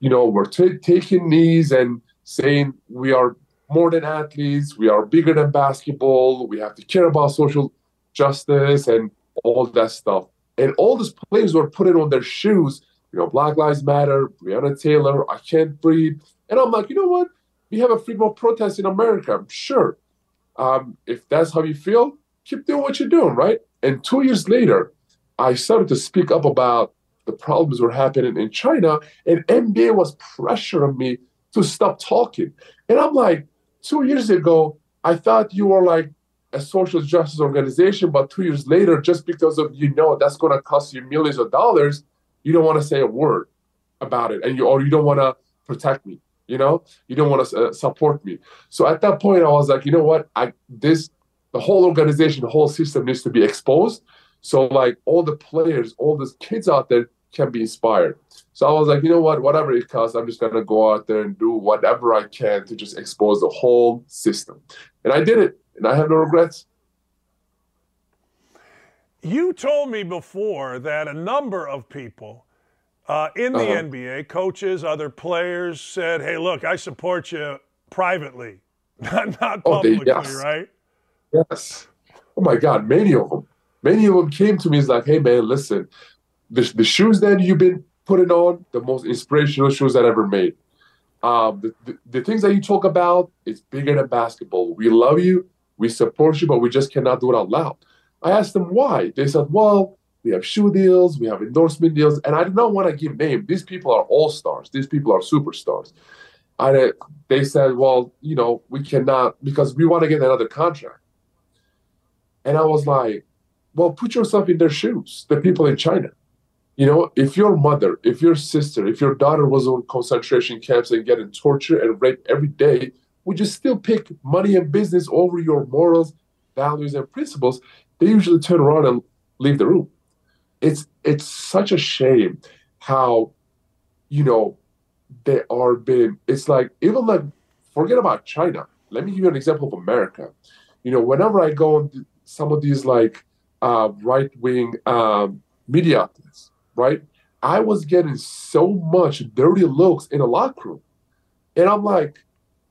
You know, we're t- taking knees and saying we are more than athletes, we are bigger than basketball, we have to care about social justice and all that stuff. And all these players were putting on their shoes you know, Black Lives Matter, Breonna Taylor, I Can't Breathe. And I'm like, you know what? We have a freedom of protest in America. Sure. Um, if that's how you feel, keep doing what you're doing, right? And two years later, I started to speak up about the problems were happening in China, and NBA was pressuring me to stop talking. And I'm like, two years ago, I thought you were like a social justice organization, but two years later, just because of you know that's going to cost you millions of dollars, you don't want to say a word about it and you or you don't want to protect me you know? You don't want to uh, support me. So at that point i was like you know what? I this the whole organization the whole system needs to be exposed so like all the players all the kids out there can be inspired so i was like you know what whatever it costs i'm just going to go out there and do whatever i can to just expose the whole system and i did it and i have no regrets you told me before that a number of people uh, in the uh-huh. NBA, coaches, other players, said, "Hey, look, I support you privately, not, not publicly, oh, they, yes. right?" Yes. Oh my God, many of them, many of them came to me. It's like, "Hey, man, listen, the, the shoes that you've been putting on, the most inspirational shoes that I ever made. Um, the, the, the things that you talk about, it's bigger than basketball. We love you, we support you, but we just cannot do it out loud." I asked them why. They said, well, we have shoe deals, we have endorsement deals, and I do not want to give names. These people are all stars. These people are superstars. I they said, well, you know, we cannot because we want to get another contract. And I was like, well, put yourself in their shoes, the people in China. You know, if your mother, if your sister, if your daughter was on concentration camps and getting tortured and raped every day, would you still pick money and business over your morals, values, and principles? They usually turn around and leave the room. It's it's such a shame how, you know, they are being. It's like even like forget about China. Let me give you an example of America. You know, whenever I go on some of these like uh, right wing um, media outlets, right? I was getting so much dirty looks in a locker room. And I'm like,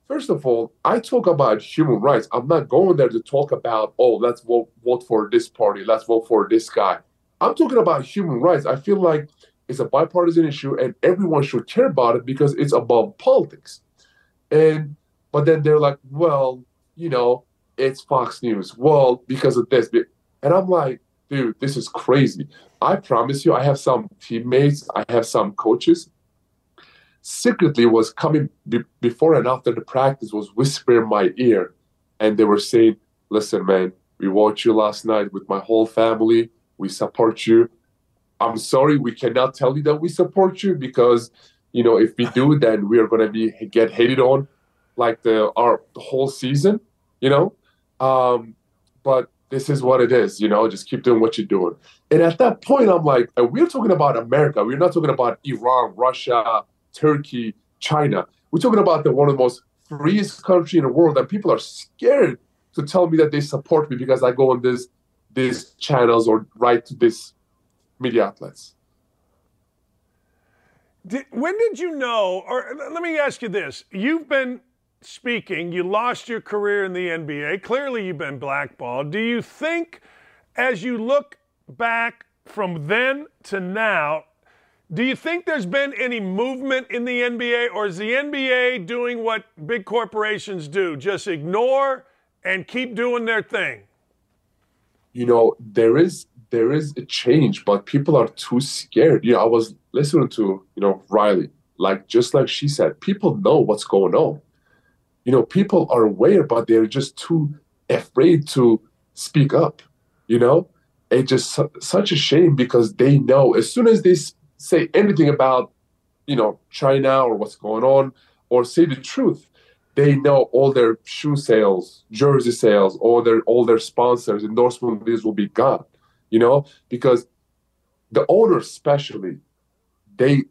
first of all, I talk about human rights. I'm not going there to talk about, oh, let's vote, vote for this party, let's vote for this guy. I'm talking about human rights. I feel like it's a bipartisan issue and everyone should care about it because it's above politics. And but then they're like, well, you know, it's Fox News. Well, because of this. And I'm like, dude, this is crazy. I promise you, I have some teammates, I have some coaches. Secretly was coming be- before and after the practice was whispering my ear, and they were saying, "Listen, man, we watched you last night with my whole family. We support you. I'm sorry, we cannot tell you that we support you because, you know, if we do, then we are gonna be get hated on, like the our the whole season, you know. Um, but this is what it is, you know, just keep doing what you're doing. And at that point, I'm like, we're talking about America. We're not talking about Iran, Russia, Turkey, China. We're talking about the one of the most freest country in the world, and people are scared to tell me that they support me because I go on this these channels or write to these media outlets. Did, when did you know, or let me ask you this: You've been speaking, you lost your career in the NBA. Clearly, you've been blackballed. Do you think, as you look back from then to now, do you think there's been any movement in the NBA, or is the NBA doing what big corporations do? Just ignore and keep doing their thing? You know, there is there is a change, but people are too scared. You know, I was listening to, you know, Riley, like just like she said, people know what's going on you know, people are aware, but they're just too afraid to speak up. You know, it's just su- such a shame because they know as soon as they s- say anything about, you know, China or what's going on, or say the truth, they know all their shoe sales, jersey sales, all their all their sponsors, endorsement deals will be gone. You know, because the owners, especially, they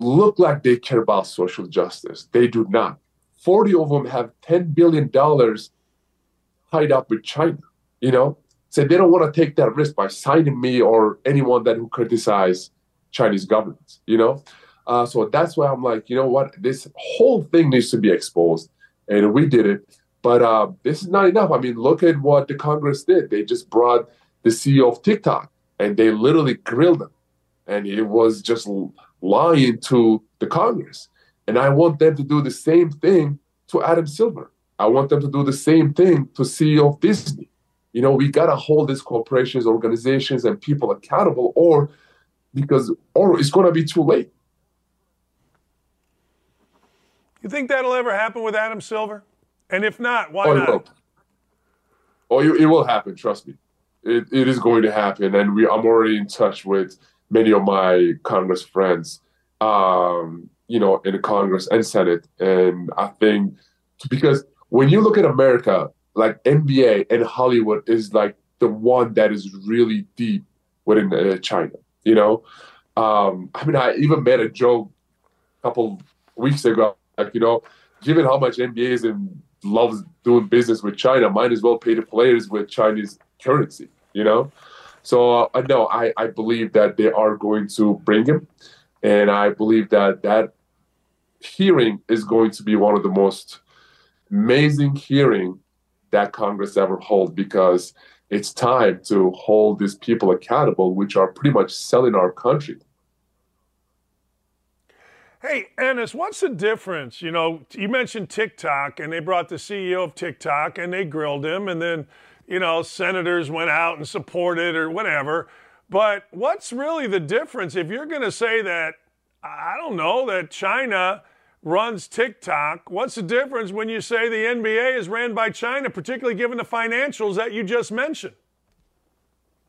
look like they care about social justice. They do not 40 of them have $10 billion tied up with China, you know? So they don't want to take that risk by signing me or anyone that who criticize Chinese government, you know? Uh, so that's why I'm like, you know what? This whole thing needs to be exposed. And we did it. But uh, this is not enough. I mean, look at what the Congress did. They just brought the CEO of TikTok and they literally grilled him. And it was just lying to the Congress. And I want them to do the same thing to Adam Silver. I want them to do the same thing to CEO of Disney. You know, we gotta hold these corporations, organizations, and people accountable, or because or it's gonna be too late. You think that'll ever happen with Adam Silver? And if not, why oh, not? Will. Oh, it, will happen. Trust me, it, it is going to happen, and we I'm already in touch with many of my Congress friends. Um, you know, in the Congress and Senate. And I think because when you look at America, like NBA and Hollywood is like the one that is really deep within uh, China. You know, um, I mean, I even made a joke a couple weeks ago, like you know, given how much NBA is and loves doing business with China, might as well pay the players with Chinese currency. You know, so uh, no, I I believe that they are going to bring him, and I believe that that hearing is going to be one of the most amazing hearing that Congress ever hold because it's time to hold these people accountable, which are pretty much selling our country. Hey, Enes, what's the difference? You know, you mentioned TikTok, and they brought the CEO of TikTok and they grilled him, and then, you know, senators went out and supported or whatever. But what's really the difference if you're going to say that, I don't know, that China runs TikTok. What's the difference when you say the NBA is ran by China, particularly given the financials that you just mentioned?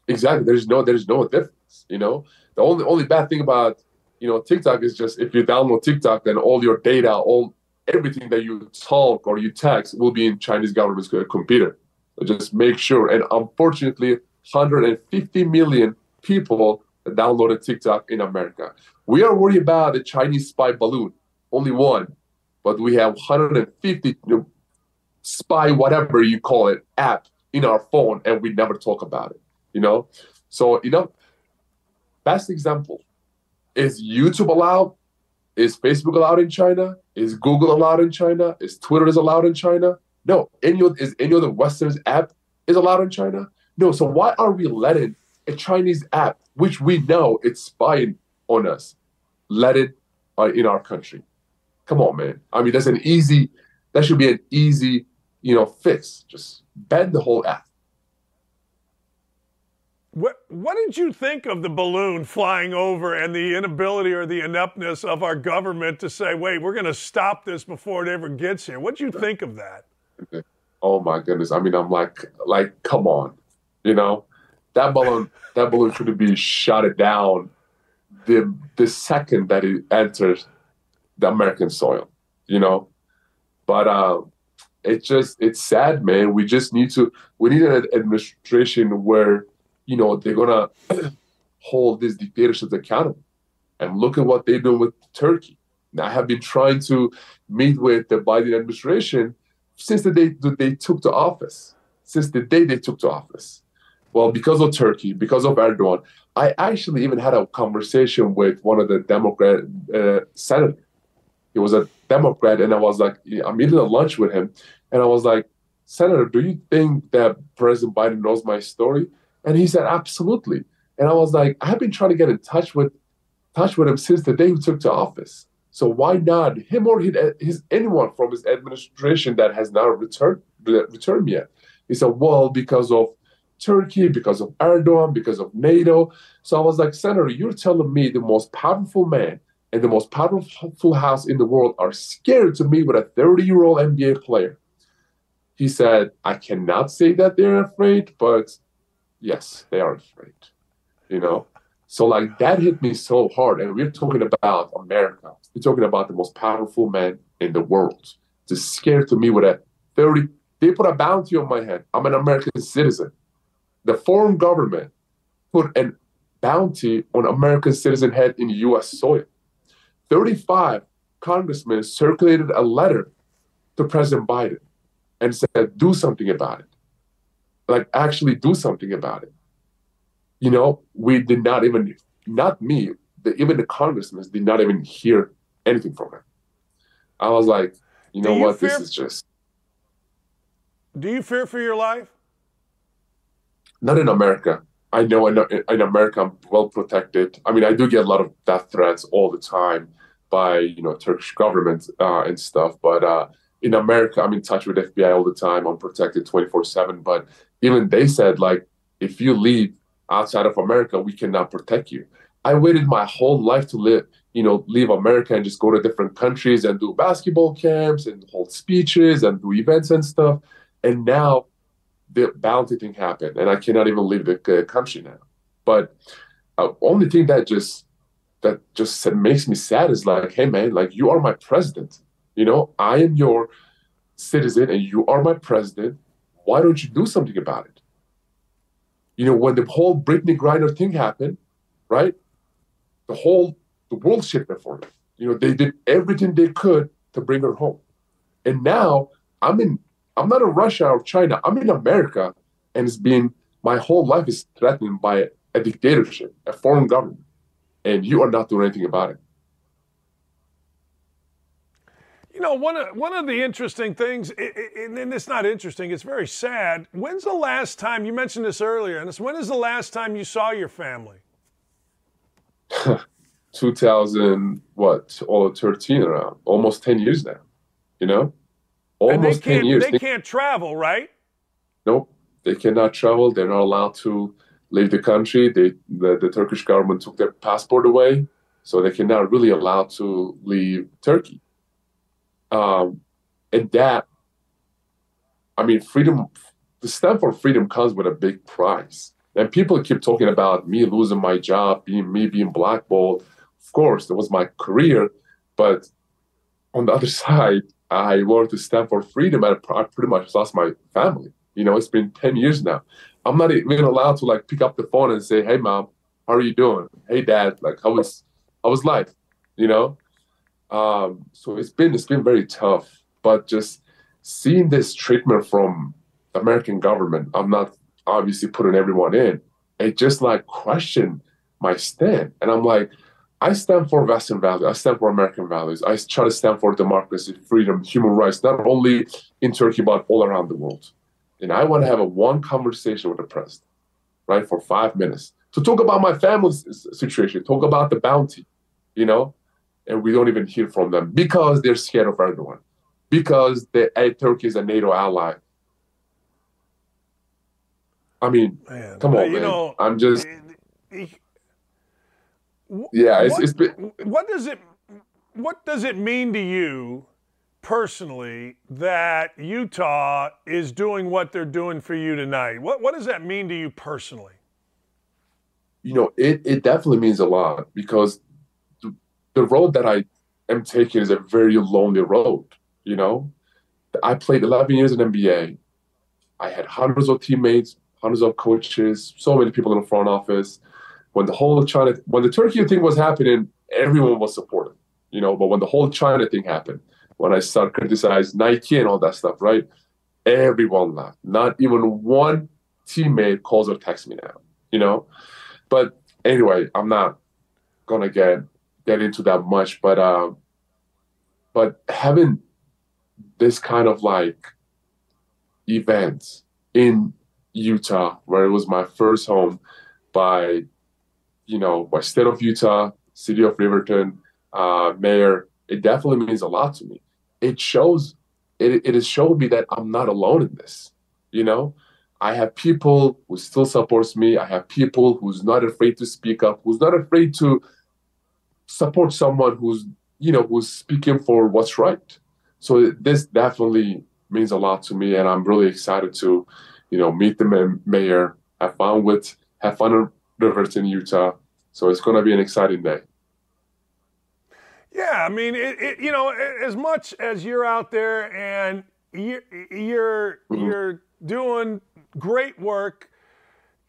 Exactly. There's no there's no difference. You know, the only only bad thing about you know TikTok is just if you download TikTok, then all your data, all everything that you talk or you text will be in Chinese government's computer. So just make sure. And unfortunately, 150 million people downloaded TikTok in America. We are worried about the Chinese spy balloon, only one, but we have 150 spy, whatever you call it, app in our phone, and we never talk about it. You know, so you know, best example is YouTube allowed? Is Facebook allowed in China? Is Google allowed in China? Is Twitter is allowed in China? No. Any is any of the Western app is allowed in China? No. So why are we letting a Chinese app, which we know it's spying on us, let it uh, in our country? Come on, man. I mean, that's an easy. That should be an easy, you know, fix. Just ban the whole app. What what did you think of the balloon flying over and the inability or the ineptness of our government to say, "Wait, we're going to stop this before it ever gets here"? What did you think of that? Oh my goodness! I mean, I'm like, like, come on, you know, that balloon, that balloon should be shot down the the second that it enters the American soil, you know. But uh, it just it's sad, man. We just need to we need an administration where you know, they're gonna hold these dictatorships accountable. And look at what they're doing with Turkey. Now, I have been trying to meet with the Biden administration since the day that they took to office, since the day they took to office. Well, because of Turkey, because of Erdogan, I actually even had a conversation with one of the Democrat uh, senators. He was a Democrat, and I was like, I'm eating a lunch with him, and I was like, Senator, do you think that President Biden knows my story? And he said, absolutely. And I was like, I've been trying to get in touch with touch with him since the day he took to office. So why not him or his, anyone from his administration that has not returned returned yet? He said, well, because of Turkey, because of Erdogan, because of NATO. So I was like, Senator, you're telling me the most powerful man and the most powerful house in the world are scared to meet with a 30 year old NBA player. He said, I cannot say that they're afraid, but yes, they are afraid. You know, so like that hit me so hard. And we're talking about America. We're talking about the most powerful man in the world. Just scared to me with a 30. They put a bounty on my head. I'm an American citizen. The foreign government put a bounty on American citizen head in U.S. soil. 35 congressmen circulated a letter to President Biden and said, do something about it like actually do something about it. You know, we did not even, not me, the, even the congressmen did not even hear anything from him. I was like, you know you what, fear, this is just. Do you fear for your life? Not in America. I know in, in America I'm well protected. I mean, I do get a lot of death threats all the time by you know Turkish government uh, and stuff, but uh, in America, I'm in touch with FBI all the time. I'm protected 24 7. But even they said, like, if you leave outside of America, we cannot protect you. I waited my whole life to live, you know, leave America and just go to different countries and do basketball camps and hold speeches and do events and stuff. And now the bounty thing happened, and I cannot even leave the country now. But uh, only thing that just that just makes me sad is like, hey man, like you are my president you know, I am your citizen and you are my president. Why don't you do something about it? You know, when the whole Brittney Griner thing happened, right? The whole the world shifted for her. You know, they did everything they could to bring her home. And now I'm in I'm not in Russia or China. I'm in America and it's been my whole life is threatened by a dictatorship, a foreign government. And you are not doing anything about it. You know, one of, one of the interesting things, and it's not interesting, it's very sad. When's the last time, you mentioned this earlier, and when is the last time you saw your family? 2000, what, all 13 around, uh, almost 10 years now, you know? Almost 10 years. They can't travel, right? Nope, they cannot travel. They're not allowed to leave the country. They, the, the Turkish government took their passport away, so they cannot really allowed to leave Turkey Um, and that, I mean, freedom, the stand for freedom comes with a big price. And people keep talking about me losing my job, being me being blackballed. Of course, that was my career, but on the other side, I wanted to stand for freedom, and I pretty much lost my family. You know, it's been ten years now. I'm not even allowed to like pick up the phone and say, "Hey, mom, how are you doing? Hey, dad, like how was how was life?" You know. Um, so it's been it's been very tough, but just seeing this treatment from the American government, I'm not obviously putting everyone in. It just like questioned my stand, and I'm like, I stand for Western values. I stand for American values. I try to stand for democracy, freedom, human rights, not only in Turkey but all around the world. And I want to have a one conversation with the president, right, for five minutes to talk about my family's situation, talk about the bounty, you know, and we don't even hear from them because they're scared of Erdogan, because the, eh, Turkey is a NATO ally. I mean, man, come on, man. Know, I'm just. Eh, eh, yeah, it's, what, it's been, what does it what does it mean to you personally that Utah is doing what they're doing for you tonight? What what does that mean to you personally? You know, it it definitely means a lot because the, the road that I am taking is a very lonely road. You know, I played 11 years in NBA. I had hundreds of teammates, hundreds of coaches, so many people in the front office. When the whole China, when the Turkey thing was happening, everyone was supportive, you know. But when the whole China thing happened, when I start criticizing Nike and all that stuff, right? Everyone laughed. Not even one teammate calls or texts me now, you know. But anyway, I'm not gonna get get into that much, but um, but having this kind of like events in Utah, where it was my first home, by you know, by state of Utah, city of Riverton, uh, mayor, it definitely means a lot to me. It shows, it, it has showed me that I'm not alone in this. You know, I have people who still supports me. I have people who's not afraid to speak up, who's not afraid to support someone who's, you know, who's speaking for what's right. So this definitely means a lot to me, and I'm really excited to, you know, meet the mayor, have fun with, have fun in Riverton, Utah. So it's going to be an exciting day. Yeah, I mean, it, it, you know, as much as you're out there and you're you're, mm-hmm. you're doing great work,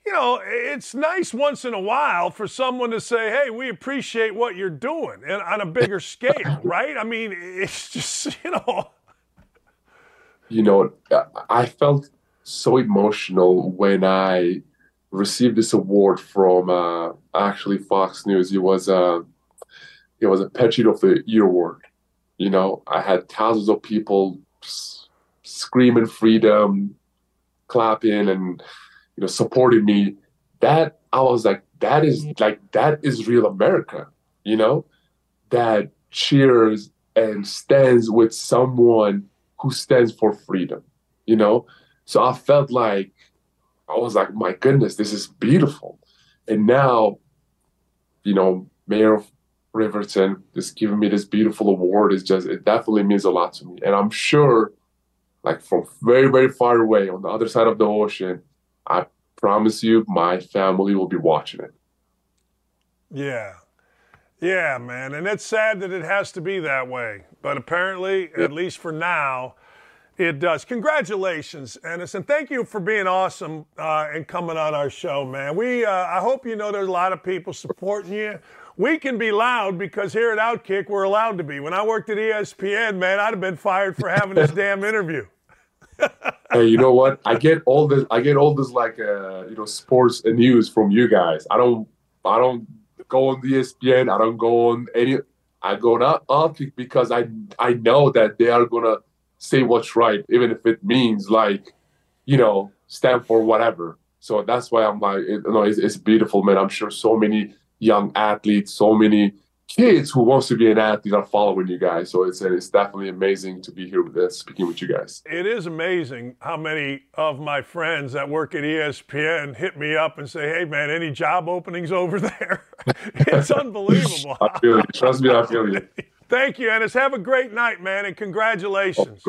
you know, it's nice once in a while for someone to say, "Hey, we appreciate what you're doing," and on a bigger scale, right? I mean, it's just you know. You know, I felt so emotional when I received this award from uh, actually Fox News. It was uh, it was a Patriot of the Year award. You know, I had thousands of people screaming freedom, clapping, and you know, supporting me. That I was like, that is like that is real America. You know, that cheers and stands with someone who stands for freedom. You know, so I felt like I was like, my goodness, this is beautiful. And now, you know, Mayor of Riverton just giving me this beautiful award is just, it definitely means a lot to me. And I'm sure, like from very, very far away on the other side of the ocean, I promise you, my family will be watching it. Yeah. Yeah, man. And it's sad that it has to be that way. But apparently, yeah. at least for now, it does. Congratulations, Enes, and thank you for being awesome uh, and coming on our show, man. We, uh, I hope you know there's a lot of people supporting you. We can be loud because here at Outkick we're allowed to be. When I worked at ESPN, man, I'd have been fired for having this damn interview. hey, you know what? I get all this. I get all this like uh, you know sports and news from you guys. I don't. I don't go on the ESPN. I don't go on any. I go on Outkick because I I know that they are gonna say what's right, even if it means like, you know, stand for whatever. So that's why I'm like, you know, it's, it's beautiful, man. I'm sure so many young athletes, so many kids who wants to be an athlete are following you guys. So it's it's definitely amazing to be here with this, speaking with you guys. It is amazing how many of my friends that work at ESPN hit me up and say, "Hey, man, any job openings over there?" it's unbelievable. I feel you. Trust me, I feel you. Thank you, Enes. Have a great night, man, and congratulations.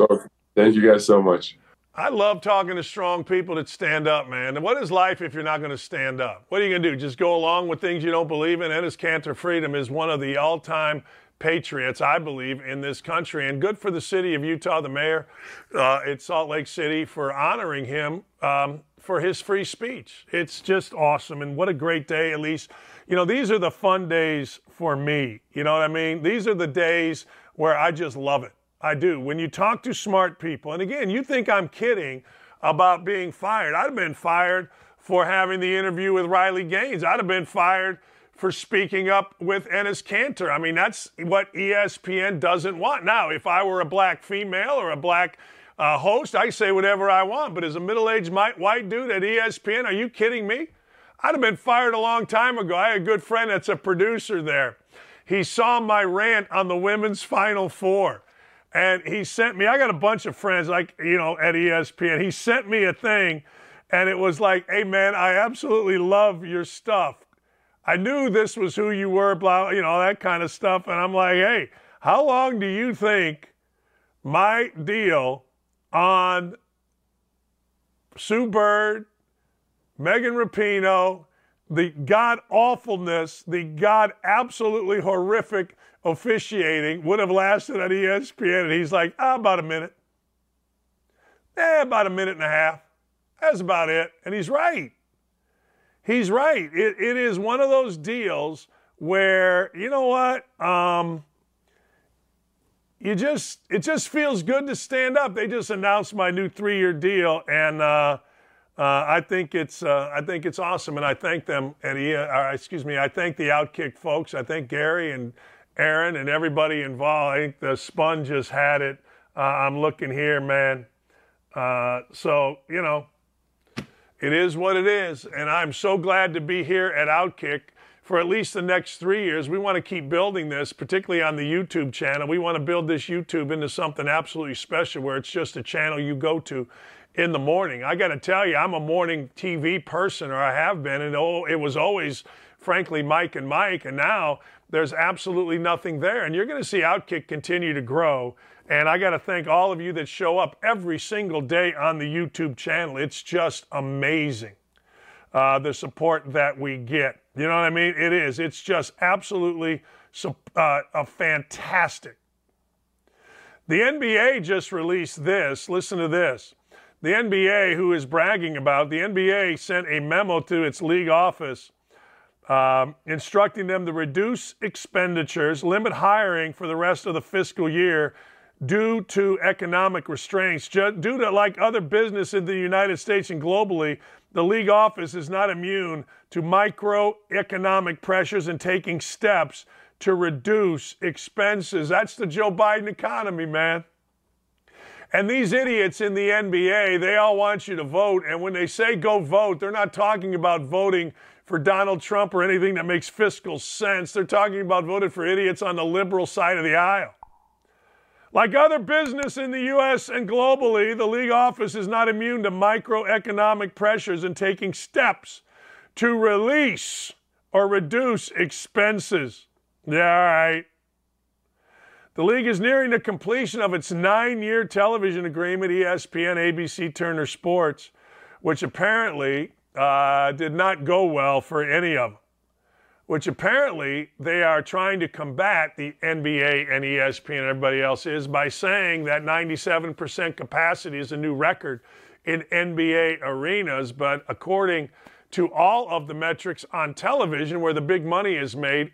Thank you guys so much. I love talking to strong people that stand up, man. And what is life if you're not going to stand up? What are you going to do? Just go along with things you don't believe in? Enes Kanter Freedom is one of the all time patriots, I believe, in this country. And good for the city of Utah, the mayor uh, at Salt Lake City, for honoring him um, for his free speech. It's just awesome. And what a great day, at least. You know, these are the fun days for me. You know what I mean? These are the days where I just love it. I do. When you talk to smart people, and again, you think I'm kidding about being fired. I'd have been fired for having the interview with Riley Gaines. I'd have been fired for speaking up with Enes Kanter. I mean, that's what ESPN doesn't want. Now, if I were a black female or a black uh, host, I say whatever I want. But as a middle aged white dude at ESPN, are you kidding me? I'd have been fired a long time ago. I had a good friend that's a producer there. He saw my rant on the women's Final Four. And he sent me, I got a bunch of friends, like, you know, at ESPN. He sent me a thing, and it was like, hey, man, I absolutely love your stuff. I knew this was who you were, blah, you know, that kind of stuff. And I'm like, hey, how long do you think my deal on Sue Bird, Megan Rapinoe, the god awfulness, the god absolutely horrific officiating would have lasted at ESPN. And he's like, ah, about a minute. Eh, about a minute and a half. That's about it. And he's right. He's right. It, it is one of those deals where, you know what? Um, you just it just feels good to stand up. They just announced my new three-year deal, and uh, uh, I think it's uh, I think it's awesome, and I thank them. And uh, excuse me, I thank the Outkick folks. I thank Gary and Aaron and everybody involved. I think the Spun just had it. Uh, I'm looking here, man. Uh, so, you know, it is what it is. And I'm so glad to be here at Outkick for at least the next three years. We want to keep building this, particularly on the YouTube channel. We want to build this YouTube into something absolutely special where it's just a channel you go to in the morning. I got to tell you, I'm a morning TV person, or I have been, and oh, it was always, frankly, Mike and Mike. And now there's absolutely nothing there. And you're going to see Outkick continue to grow. And I got to thank all of you that show up every single day on the YouTube channel. It's just amazing uh, the support that we get. You know what I mean? It is. It's just absolutely uh, a fantastic. The NBA just released this. Listen to this. The NBA, who is bragging about, the NBA sent a memo to its league office um, instructing them to reduce expenditures, limit hiring for the rest of the fiscal year due to economic restraints. Due to, like other business in the United States and globally, the league office is not immune to microeconomic pressures and taking steps to reduce expenses. That's the Joe Biden economy, man. And these idiots in the NBA, they all want you to vote. And when they say go vote, they're not talking about voting for Donald Trump or anything that makes fiscal sense. They're talking about voting for idiots on the liberal side of the aisle. Like other business in the U.S. and globally, the league office is not immune to microeconomic pressures and taking steps to release or reduce expenses. Yeah, all right. The league is nearing the completion of its nine year television agreement, ESPN, ABC, Turner Sports, which apparently uh, did not go well for any of them, which apparently they are trying to combat the NBA and ESPN and everybody else is by saying that 97% capacity is a new record in NBA arenas. But according to all of the metrics on television where the big money is made,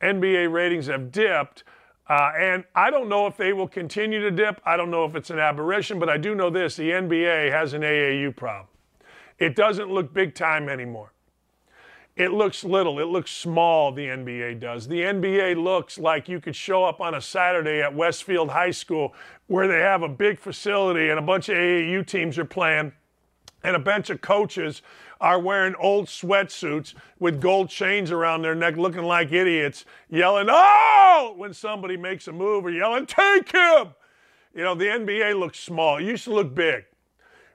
NBA ratings have dipped. Uh, and I don't know if they will continue to dip. I don't know if it's an aberration, but I do know this the NBA has an AAU problem. It doesn't look big time anymore. It looks little, it looks small, the NBA does. The NBA looks like you could show up on a Saturday at Westfield High School where they have a big facility and a bunch of AAU teams are playing and a bunch of coaches are wearing old sweatsuits with gold chains around their neck looking like idiots, yelling, oh, when somebody makes a move or yelling, take him. You know, the NBA looks small. It used to look big.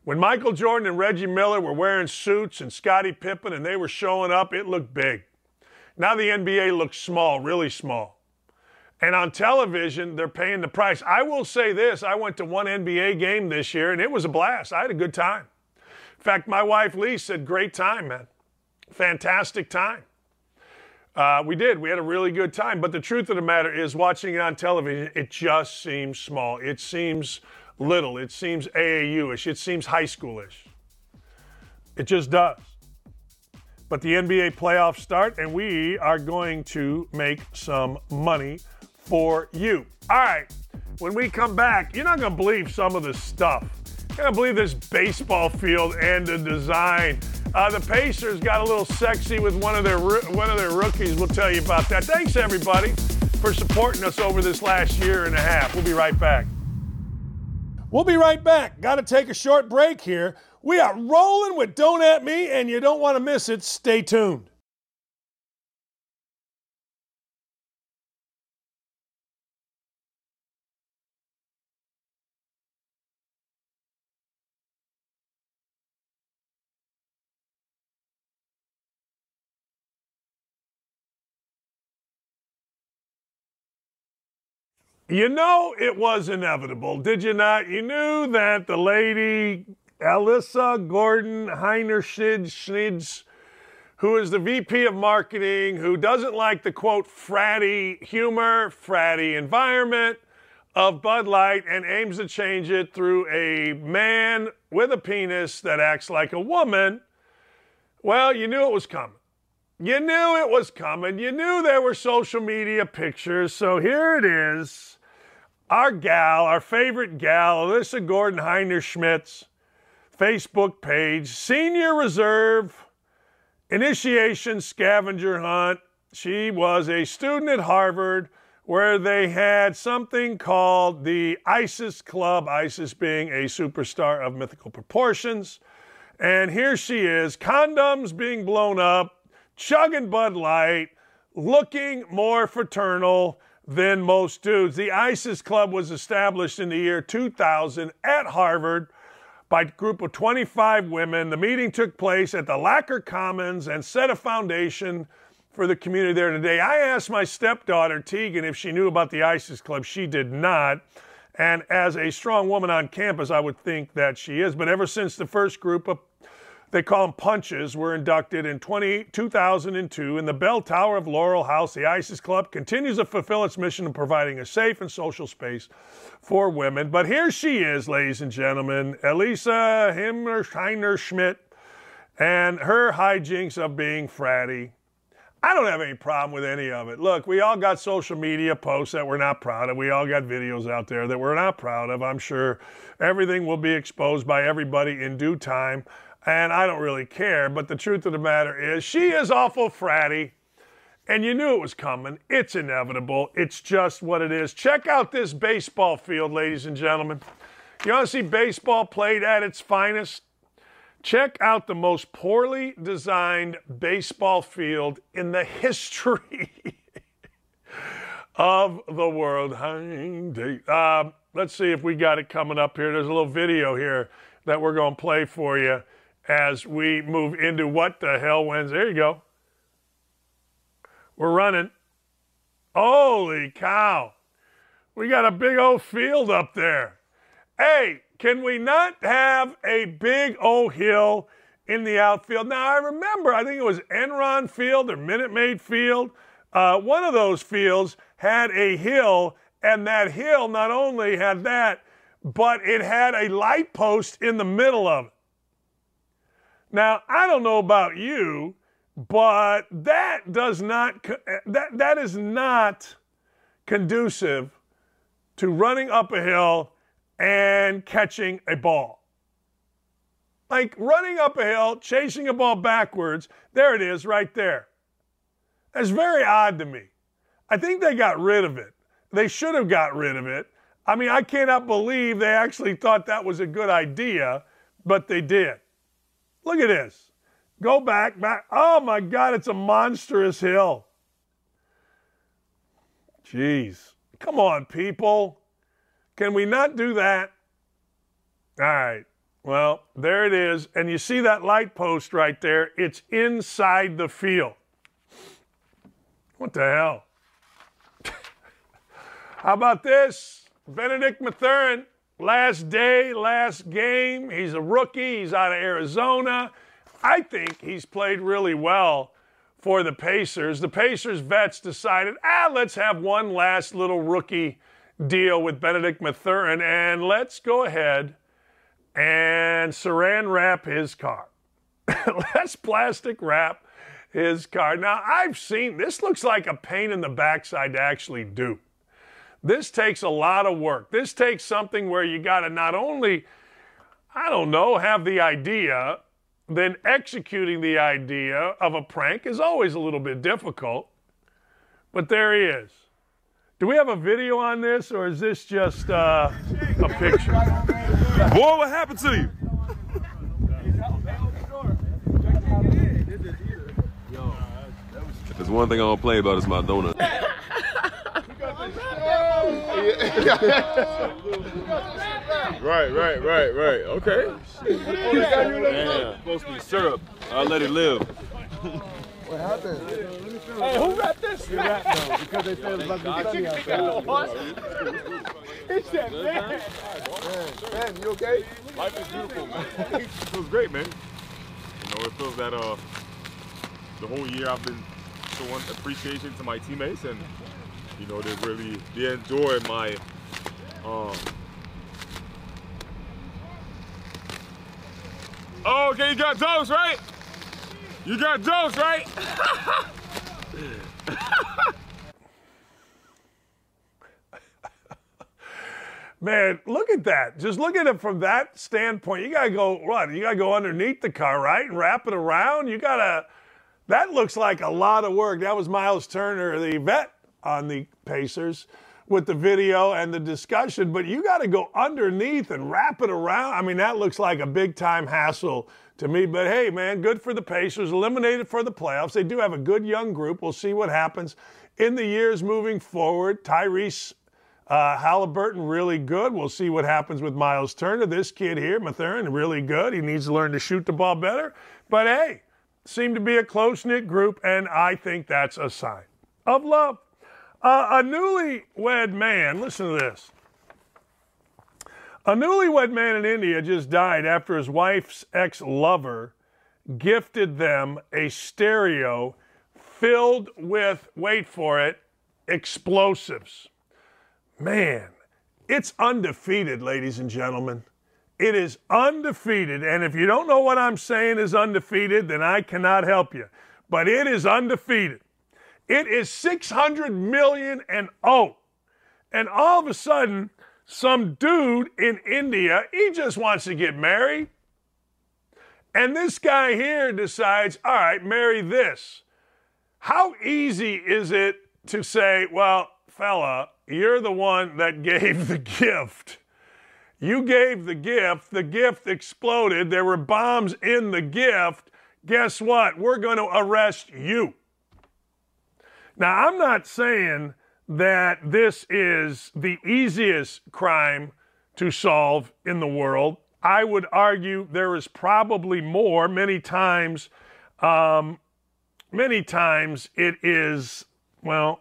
When Michael Jordan and Reggie Miller were wearing suits and Scottie Pippen and they were showing up, it looked big. Now the NBA looks small, really small. And on television, they're paying the price. I will say this I went to one NBA game this year and it was a blast. I had a good time. In fact, my wife Lee said, Great time, man. Fantastic time. Uh, we did. We had a really good time. But the truth of the matter is, watching it on television, it just seems small. It seems little. It seems AAU ish. It seems high schoolish. It just does. But the NBA playoffs start, and we are going to make some money for you. All right, when we come back, you're not going to believe some of this stuff. To believe this baseball field and the design. Uh, the Pacers got a little sexy with one of their one of their rookies. We'll tell you about that. Thanks everybody for supporting us over this last year and a half. We'll be right back. We'll be right back. Got to take a short break here. We are rolling with Don't At Me, and you don't want to miss it. Stay tuned. You know it was inevitable, did you not? You knew that the lady Alyssa Gordon Heinerschnitz, who is the VP of marketing, who doesn't like the quote fratty humor, fratty environment of Bud Light and aims to change it through a man with a penis that acts like a woman. Well, you knew it was coming. You knew it was coming. You knew there were social media pictures. So here it is our gal, our favorite gal, Alyssa Gordon Heiner Schmitz, Facebook page, Senior Reserve Initiation Scavenger Hunt. She was a student at Harvard where they had something called the ISIS Club, ISIS being a superstar of mythical proportions. And here she is, condoms being blown up, chugging Bud Light, looking more fraternal than most dudes. The ISIS Club was established in the year 2000 at Harvard by a group of 25 women. The meeting took place at the Loker Commons and set a foundation for the community there today. I asked my stepdaughter, Tegan, if she knew about the ISIS Club. She did not. And as a strong woman on campus, I would think that she is. But ever since the first group of they call them punches, were inducted in 20, 2002 in the bell tower of Lowell House. The ISIS Club continues to fulfill its mission of providing a safe and social space for women. But here she is, ladies and gentlemen, Elisa Himmler Schmidt, and her hijinks of being fratty. I don't have any problem with any of it. Look, we all got social media posts that we're not proud of. We all got videos out there that we're not proud of. I'm sure everything will be exposed by everybody in due time and I don't really care. But the truth of the matter is, she is awful fratty, and you knew it was coming. It's inevitable. It's just what it is. Check out this baseball field, ladies and gentlemen. You want to see baseball played at its finest? Check out the most poorly designed baseball field in the history of the world. Uh, let's see if we got it coming up here. There's a little video here that we're going to play for you as we move into what the hell wins. There you go. We're running. Holy cow. We got a big old field up there. Hey, can we not have a big old hill in the outfield? Now, I remember, I think it was Enron Field or Minute Maid Field. Uh, one of those fields had a hill, and that hill not only had that, but it had a light post in the middle of it. Now, I don't know about you, but that does not eh, that that is not conducive to running up a hill and catching a ball. Like running up a hill, chasing a ball backwards, there it is right there. That's very odd to me. I think they got rid of it. They should have got rid of it. I mean, I cannot believe they actually thought that was a good idea, but they did. Look at this. Go back, back. Oh my God, it's a monstrous hill. Jeez. Come on, people. Can we not do that? All right. Well, there it is. And you see that light post right there? It's inside the field. What the hell? How about this? Benedict Mathurin, last day, last game. He's a rookie. He's out of Arizona. I think he's played really well for the Pacers. The Pacers vets decided, ah, let's have one last little rookie deal with Benedict Mathurin and let's go ahead and saran wrap his car. let's plastic wrap his car. Now, I've seen this looks like a pain in the backside to actually do. This takes a lot of work. This takes something where you got to not only, I don't know, have the idea, then executing the idea of a prank is always a little bit difficult. But there he is. Do we have a video on this, or is this just uh, a picture? Boy, what happened to you? There's one thing I don't play about is my donut. right, right, right, right. Okay. Damn. Supposed to be syrup. I'll let it live. What happened? Hey, who wrapped this? You rap though, because they said it's about to be sunny outside. He said, man. Man, man, you okay? Life is beautiful, man. it feels great, man. You know, it feels that uh, the whole year I've been showing appreciation to my teammates, and you know they really they enjoy my um. Oh, okay, you got dose, right? You got dose, right? Man, look at that. Just look at it from that standpoint. You gotta go what? You gotta go underneath the car, right? And wrap it around. You gotta that looks like a lot of work. That was Miles Turner, the vet on the Pacers, with the video and the discussion. But you gotta go underneath and wrap it around. I mean, that looks like a big time hassle to me. But hey, man, good for the Pacers. Eliminated for the playoffs. They do have a good young group. We'll see what happens in the years moving forward. Tyrese uh, Haliburton, really good. We'll see what happens with Miles Turner. This kid here, Mathurin, really good. He needs to learn to shoot the ball better. But hey, seem to be a close knit group, and I think that's a sign of love. Uh, a newlywed man, listen to this. A newlywed man in India just died after his wife's ex lover gifted them a stereo filled with, wait for it, explosives. Man, it's undefeated, ladies and gentlemen. It is undefeated. And if you don't know what I'm saying is undefeated, then I cannot help you. But it is undefeated. It is 600 million and oh. And all of a sudden, some dude in India, he just wants to get married. And this guy here decides, all right, marry this. How easy is it to say, well, fella, you're the one that gave the gift. You gave the gift, the gift exploded, there were bombs in the gift. Guess what? We're going to arrest you. Now, I'm not saying that this is the easiest crime to solve in the world. I would argue there is probably more. Many times, um, many times it is, well,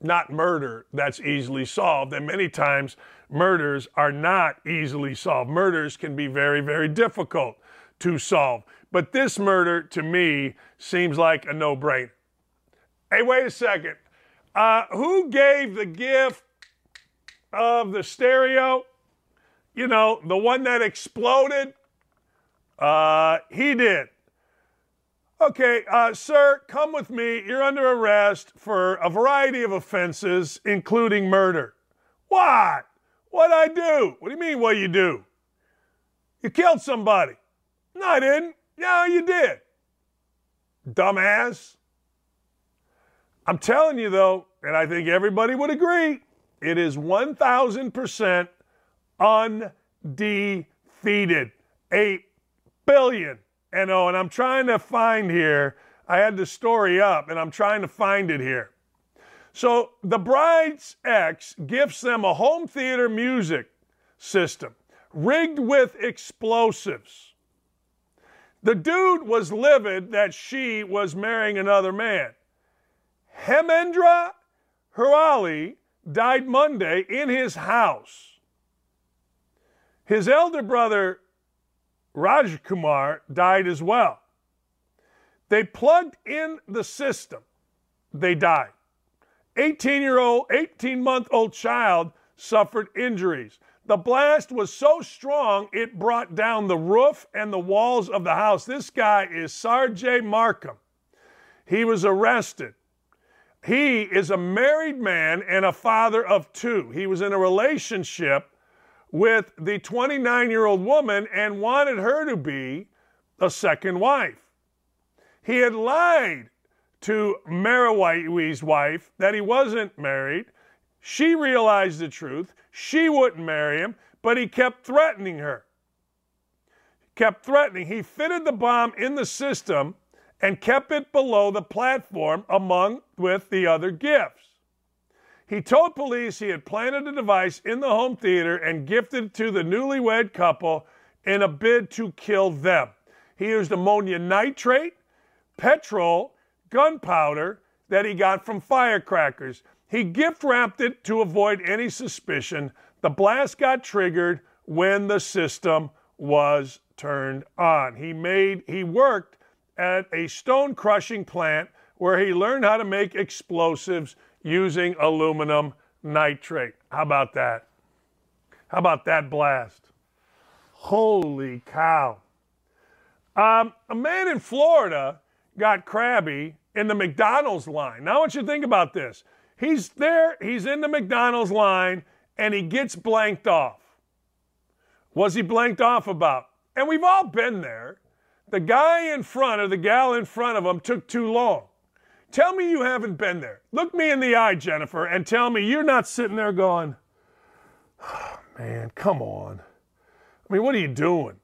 not murder that's easily solved. And many times, murders are not easily solved. Murders can be very, very difficult to solve. But this murder, to me, seems like a no brainer. Hey, wait a second. Uh, who gave the gift of the stereo? You know, the one that exploded? Uh, he did. Okay, uh, sir, come with me. You're under arrest for a variety of offenses, including murder. What? What'd I do? What do you mean, what you do? You killed somebody. No, I didn't. Yeah, you did. Dumbass. I'm telling you, though, and I think everybody would agree, it is 1,000% undefeated. 8 billion. and oh, and I'm trying to find here. I had the story up and I'm trying to find it here. So the bride's ex gifts them a home theater music system rigged with explosives. The dude was livid that she was marrying another man. Hemendra Hirali died Monday in his house. His elder brother, Rajkumar, died as well. They plugged in the system. They died. 18 year old, 18 month old child suffered injuries. The blast was so strong it brought down the roof and the walls of the house. This guy is Sarjay Markham. He was arrested. He is a married man and a father of two. He was in a relationship with the 29 year old woman and wanted her to be a second wife. He had lied to Marawi's wife that he wasn't married. She realized the truth. She wouldn't marry him, but he kept threatening her. Kept threatening. He fitted the bomb in the system and kept it below the platform among with the other gifts. He told police he had planted a device in the home theater and gifted it to the newlywed couple in a bid to kill them. He used ammonia nitrate, petrol, gunpowder that he got from firecrackers. He gift wrapped it to avoid any suspicion. The blast got triggered when the system was turned on. He made he worked at a stone crushing plant where he learned how to make explosives using aluminum nitrate. How about that? How about that blast? Holy cow. Um, a man in Florida got crabby in the McDonald's line. Now, I want you to think about this. He's there, he's in the McDonald's line, and he gets blanked off. Was he blanked off about? And we've all been there. The guy in front or the gal in front of him took too long. Tell me you haven't been there. Look me in the eye, Jennifer, and tell me you're not sitting there going, oh, man, come on. I mean, what are you doing?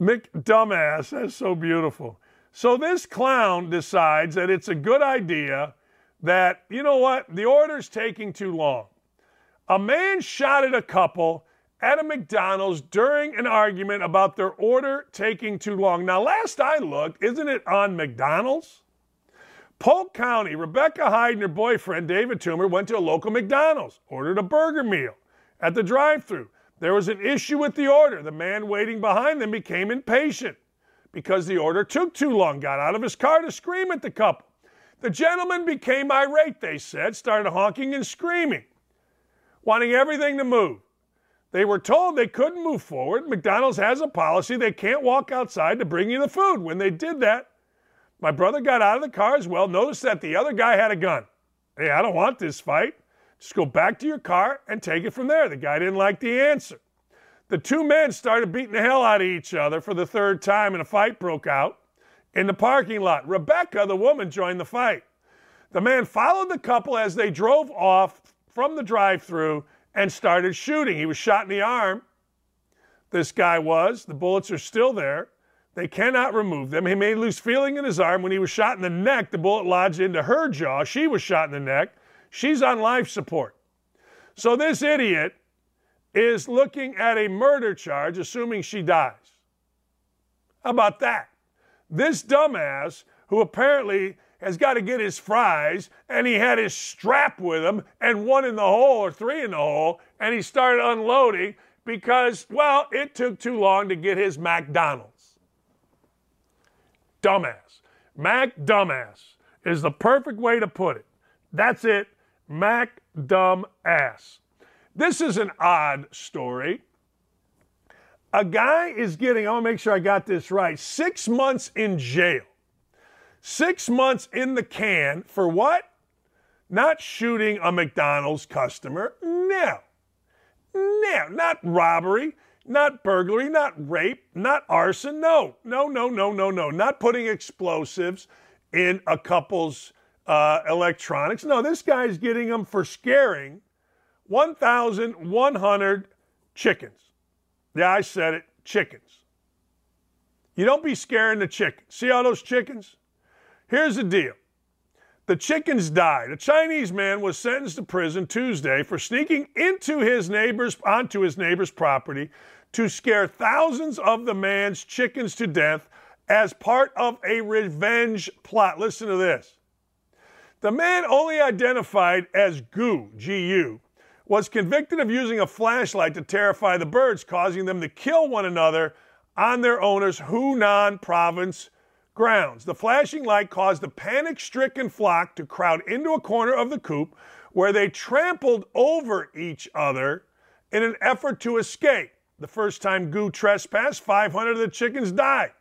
Mick Dumbass, that's so beautiful. So this clown decides that it's a good idea that, you know what, the order's taking too long. A man shot at a couple at a McDonald's during an argument about their order taking too long. Now, last I looked, isn't it on McDonald's? Polk County, Rebecca Hyde and her boyfriend, David Toomer, went to a local McDonald's, ordered a burger meal. At the drive through, there was an issue with the order. The man waiting behind them became impatient because the order took too long, got out of his car to scream at the couple. The gentleman became irate, they said, started honking and screaming, wanting everything to move. They were told they couldn't move forward. McDonald's has a policy they can't walk outside to bring you the food. When they did that, my brother got out of the car as well, noticed that the other guy had a gun. Hey, I don't want this fight. Just go back to your car and take it from there. The guy didn't like the answer. The two men started beating the hell out of each other for the third time, and a fight broke out in the parking lot. Rebecca, the woman, joined the fight. The man followed the couple as they drove off from the drive through and started shooting. He was shot in the arm. This guy was. The bullets are still there. They cannot remove them. He may lose feeling in his arm. When he was shot in the neck, the bullet lodged into her jaw. She was shot in the neck. She's on life support. So this idiot is looking at a murder charge, assuming she dies. How about that? This dumbass, who apparently has got to get his fries, and he had his strap with him, and one in the hole or three in the hole, and he started unloading because, well, it took too long to get his McDonald's dumbass. Mac dumbass is the perfect way to put it. That's it. Mac dumb ass. This is an odd story. A guy is getting, I want to make sure I got this right, six months in jail. Six months in the can for what? Not shooting a McDonald's customer. No. No, not robbery not burglary, not rape, not arson. No, no, no, no, no, no. Not putting explosives in a couple's uh, electronics. No, this guy's getting them for scaring 1,100 chickens. Yeah, I said it chickens. You don't be scaring the chickens. See all those chickens? Here's the deal the chickens died. A Chinese man was sentenced to prison Tuesday for sneaking into his neighbor's onto his neighbor's property to scare thousands of the man's chickens to death as part of a revenge plot. Listen to this. The man only identified as Gu, G-U, was convicted of using a flashlight to terrify the birds, causing them to kill one another on their owner's Hunan province grounds. The flashing light caused the panic stricken flock to crowd into a corner of the coop where they trampled over each other in an effort to escape. The first time Gu trespassed, 500 of the chickens died,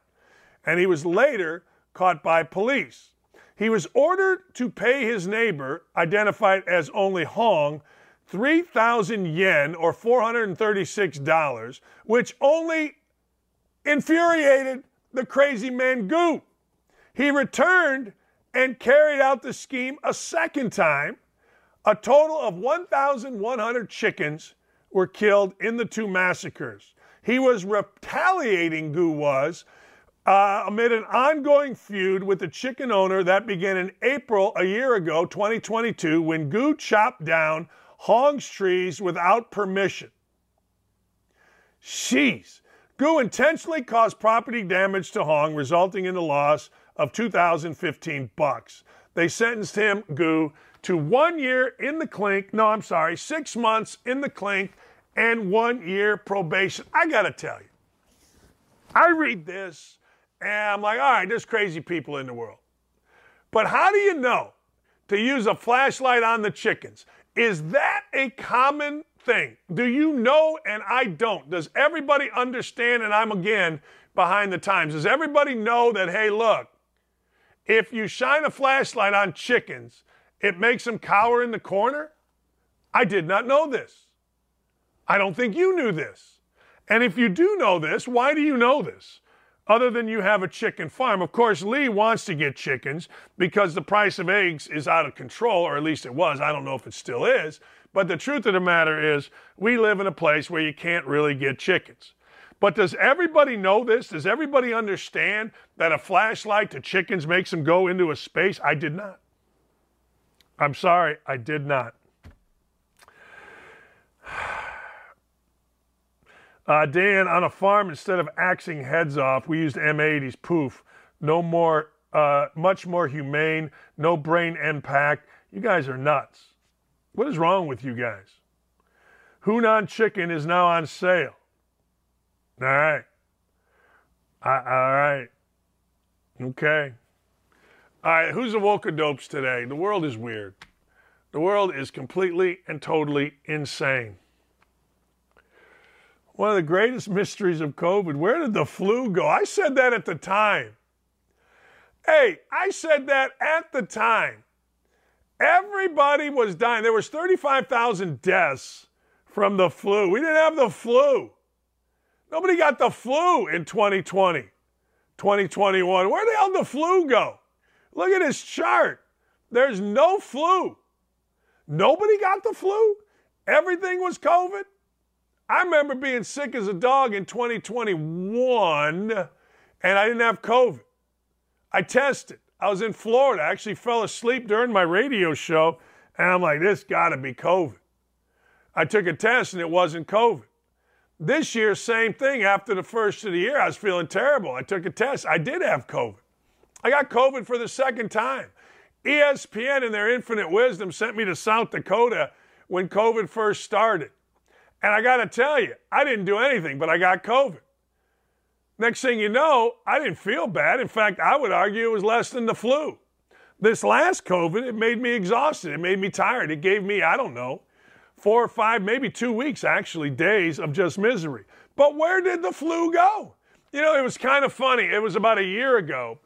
and he was later caught by police. He was ordered to pay his neighbor, identified as only Hong, 3,000 yen or $436, which only infuriated the crazy man Gu. He returned and carried out the scheme a second time. A total of 1,100 chickens were killed in the two massacres. He was retaliating, Gu was, uh, amid an ongoing feud with the chicken owner that began in April a year ago, 2022, when Gu chopped down Hong's trees without permission. Jeez. Gu intentionally caused property damage to Hong, resulting in the loss of 2015 bucks. They sentenced him, Gu, to one year in the clink. No, I'm sorry, six months in the clink and one year probation. I got to tell you, I read this and I'm like, all right, there's crazy people in the world. But how do you know to use a flashlight on the chickens? Is that a common thing? Do you know and I don't? Does everybody understand? And I'm again behind the times. Does everybody know that, hey, look, if you shine a flashlight on chickens, it makes them cower in the corner? I did not know this. I don't think you knew this. And if you do know this, why do you know this? Other than you have a chicken farm. Of course, Lee wants to get chickens because the price of eggs is out of control, or at least it was. I don't know if it still is. But the truth of the matter is, we live in a place where you can't really get chickens. But does everybody know this? Does everybody understand that a flashlight to chickens makes them go into a space? I did not. I'm sorry, I did not. Uh, Dan, on a farm, instead of axing heads off, we used M80s. Poof. No more, uh, much more humane, no brain impact. You guys are nuts. What is wrong with you guys? Hunan chicken is now on sale. All right. all right. Okay. All right. Who's the Woke-a-dopes today? The world is weird. The world is completely and totally insane. One of the greatest mysteries of COVID. Where did the flu go? I said that at the time. Hey, I said that at the time. Everybody was dying. There was 35,000 deaths from the flu. We didn't have the flu. Nobody got the flu in 2020, 2021. Where the hell did the flu go? Look at this chart. There's no flu. Nobody got the flu. Everything was COVID. I remember being sick as a dog in 2021 and I didn't have COVID. I tested. I was in Florida. I actually fell asleep during my radio show and I'm like, this got to be COVID. I took a test and it wasn't COVID. This year, same thing. After the first of the year, I was feeling terrible. I took a test. I did have COVID. I got COVID for the second time. ESPN, in their infinite wisdom, sent me to South Dakota when COVID first started. And I got to tell you, I didn't do anything, but I got COVID. Next thing you know, I didn't feel bad. In fact, I would argue it was less than the flu. This last COVID, it made me exhausted. It made me tired. It gave me, I don't know, four or five, maybe two weeks actually, days of just misery. But where did the flu go? You know, it was kind of funny. It was about a year ago.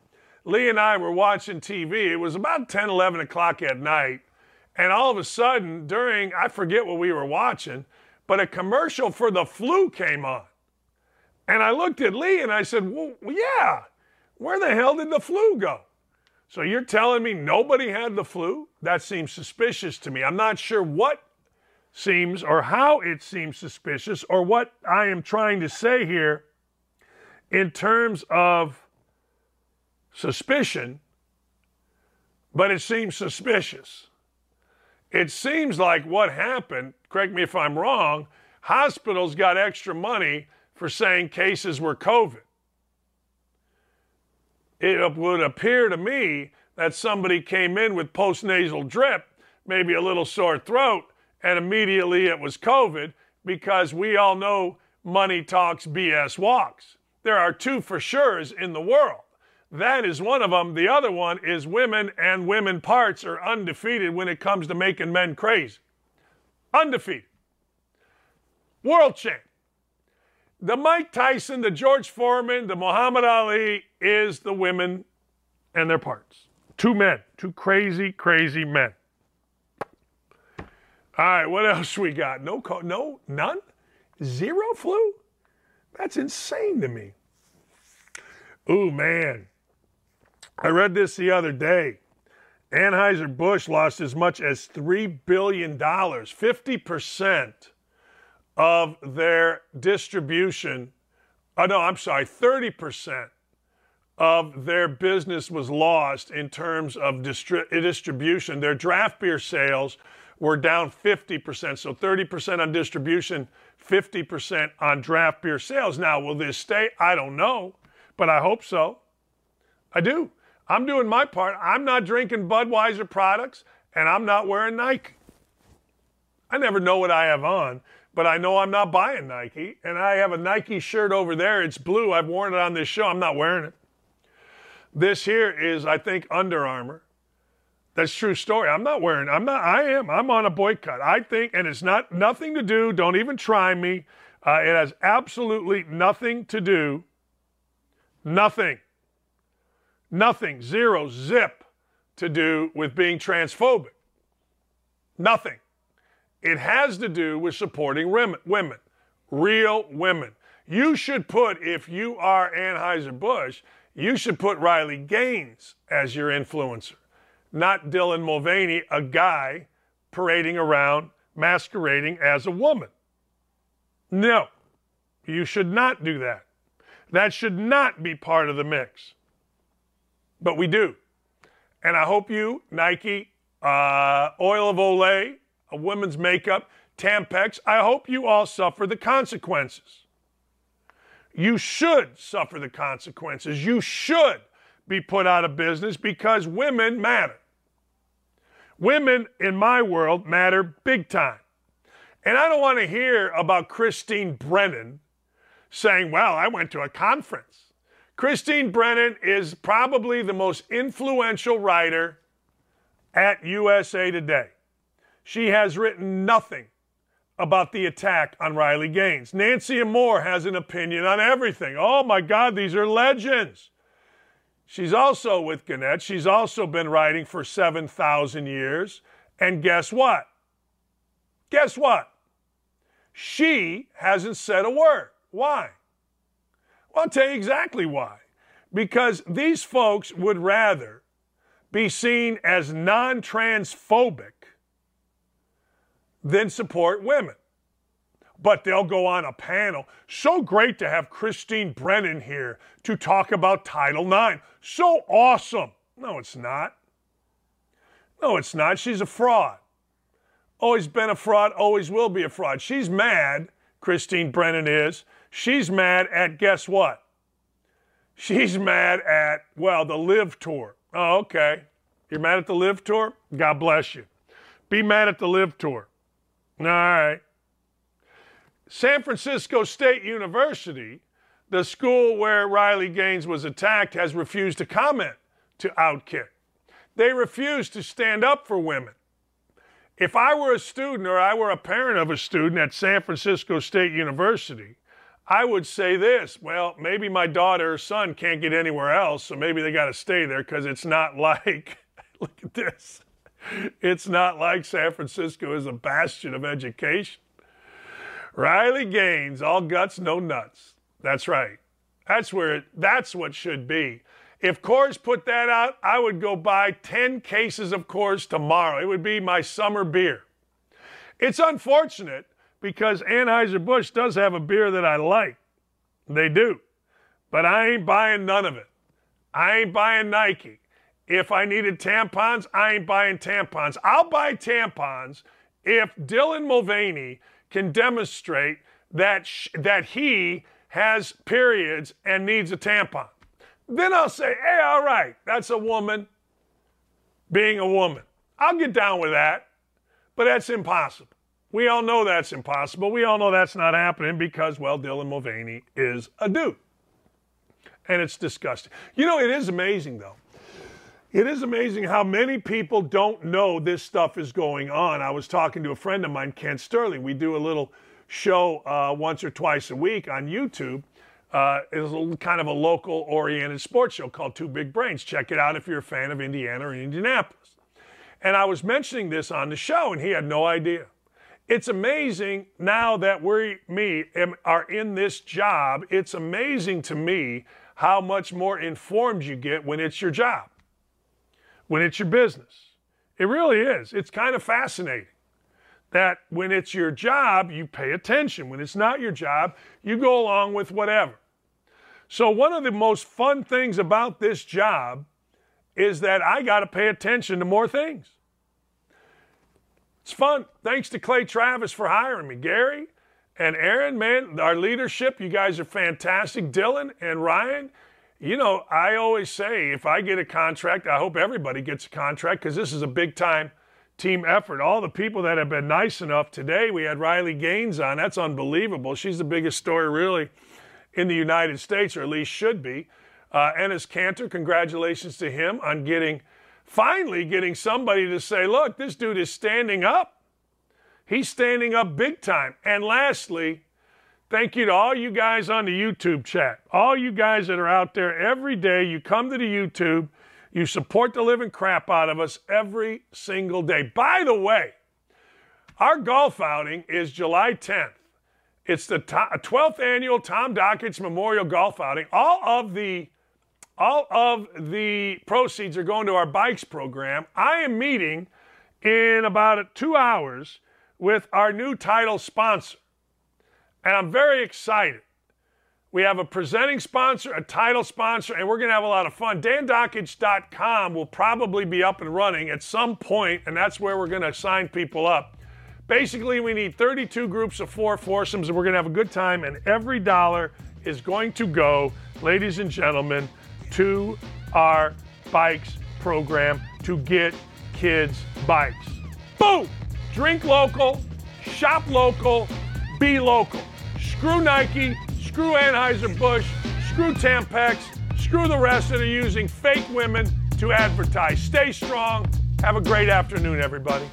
Lee and I were watching TV. It was about 10, 11 o'clock at night. And all of a sudden, during, I forget what we were watching, but a commercial for the flu came on. And I looked at Lee and I said, Well, yeah, where the hell did the flu go? So you're telling me nobody had the flu? That seems suspicious to me. I'm not sure what seems or how it seems suspicious or what I am trying to say here in terms of suspicion, but it seems suspicious. It seems like what happened, correct me if I'm wrong, hospitals got extra money for saying cases were COVID. It would appear to me that somebody came in with postnasal drip, maybe a little sore throat, and immediately it was COVID because we all know money talks, BS walks. There are two for sure's in the world. That is one of them. The other one is women and women parts are undefeated when it comes to making men crazy. Undefeated. World champ. The Mike Tyson, the George Foreman, the Muhammad Ali is the women and their parts. Two men, two crazy, crazy men. All right, what else we got? No, co- no, none, zero flu. That's insane to me. Ooh man, I read this the other day. Anheuser Busch lost as much as three billion dollars, fifty percent of their distribution. Oh no, I'm sorry, thirty percent of their business was lost in terms of distri- distribution. Their draft beer sales were down 50%. So 30% on distribution, 50% on draft beer sales. Now, will this stay? I don't know, but I hope so. I do. I'm doing my part. I'm not drinking Budweiser products and I'm not wearing Nike. I never know what I have on, but I know I'm not buying Nike. And I have a Nike shirt over there. It's blue. I've worn it on this show. I'm not wearing it. This here is, I think, Under Armour. That's true story. I'm not wearing. I'm not. I am. I'm on a boycott. I think, and it's not nothing to do. Don't even try me. Uh, it has absolutely nothing to do. Nothing. Nothing. Zero. Zip. To do with being transphobic. Nothing. It has to do with supporting women. Real women. You should put, if you are Anheuser Busch, you should put Riley Gaines as your influencer not Dylan Mulvaney, a guy parading around masquerading as a woman. No, you should not do that. That should not be part of the mix. But we do. And I hope you, Nike, uh, Oil of Olay, a women's makeup, Tampax, I hope you all suffer the consequences. You should suffer the consequences. You should be put out of business because women matter. Women in my world matter big time. And I don't want to hear about Christine Brennan saying, Well, I went to a conference. Christine Brennan is probably the most influential writer at USA Today. She has written nothing about the attack on Riley Gaines. Nancy Armour has an opinion on everything. Oh my God, these are legends. She's also with Gannett. She's also been writing for 7,000 years. And guess what? Guess what? She hasn't said a word. Why? Well, I'll tell you exactly why. Because these folks would rather be seen as non transphobic than support women but they'll go on a panel. So great to have Christine Brennan here to talk about Title IX. So awesome. No, it's not. No, it's not. She's a fraud. Always been a fraud, always will be a fraud. She's mad, Christine Brennan is. She's mad at guess what? She's mad at, well, the LIV tour. Oh, okay. You're mad at the LIV tour? God bless you. Be mad at the LIV tour. All right. San Francisco State University, the school where Riley Gaines was attacked, has refused to comment to Outkick. They refuse to stand up for women. If I were a student or I were a parent of a student at San Francisco State University, I would say this well, maybe my daughter or son can't get anywhere else, so maybe they got to stay there because it's not like, look at this, it's not like San Francisco is a bastion of education. Riley Gaines, all guts, no nuts. That's right. That's where it, that's what should be. If Coors put that out, I would go buy 10 cases of Coors tomorrow. It would be my summer beer. It's unfortunate because Anheuser-Busch does have a beer that I like. They do. But I ain't buying none of it. I ain't buying Nike. If I needed tampons, I ain't buying tampons. I'll buy tampons if Dylan Mulvaney can demonstrate that, sh- that he has periods and needs a tampon. Then I'll say, hey, all right, that's a woman. being a woman. I'll get down with that, but that's impossible. We all know that's impossible. We all know that's not happening because, well, Dylan Mulvaney is a dude. And it's disgusting. You know, it is amazing, though. It is amazing how many people don't know this stuff is going on. I was talking to a friend of mine, Kent Sterling. We do a little show uh, once or twice a week on YouTube. Uh, it's a, kind of a local oriented sports show called Two Big Brains. Check it out if you're a fan of Indiana or Indianapolis. And I was mentioning this on the show, and he had no idea. It's amazing now that we, me, am, are in this job. It's amazing to me how much more informed you get when it's your job when it's your business. It really is. It's kind of fascinating that when it's your job, you pay attention. When it's not your job, you go along with whatever. So, one of the most fun things about this job is that I got to pay attention to more things. It's fun. Thanks to Clay Travis for hiring me. Gary and Aaron, man, our leadership, you guys are fantastic. Dylan and Ryan, you know, I always say if I get a contract, I hope everybody gets a contract because this is a big time team effort. All the people that have been nice enough today, we had Riley Gaines on. That's unbelievable. She's the biggest story, really, in the United States, or at least should be. Uh, Enes Kanter, congratulations to him on getting, finally getting somebody to say, look, this dude is standing up. He's standing up big time. And lastly, Thank you to all you guys on the YouTube chat. All you guys that are out there every day, you come to the YouTube, you support the living crap out of us every single day. By the way, our golf outing is July 10th. It's the 12th uh, annual Tom Dakich Memorial Golf Outing. All of the all of the proceeds are going to our bikes program. I am meeting in about 2 hours with our new title sponsor. And I'm very excited. We have a presenting sponsor, a title sponsor, and we're going to have a lot of fun. DanDakich.com will probably be up and running at some point, and that's where we're going to sign people up. Basically, we need 32 groups of four foursomes, and we're going to have a good time, and every dollar is going to go, ladies and gentlemen, to our bikes program to get kids bikes. Boom! Drink local, shop local, be local. Screw Nike, screw Anheuser-Busch, screw Tampax, screw the rest that are using fake women to advertise. Stay strong. Have a great afternoon, everybody.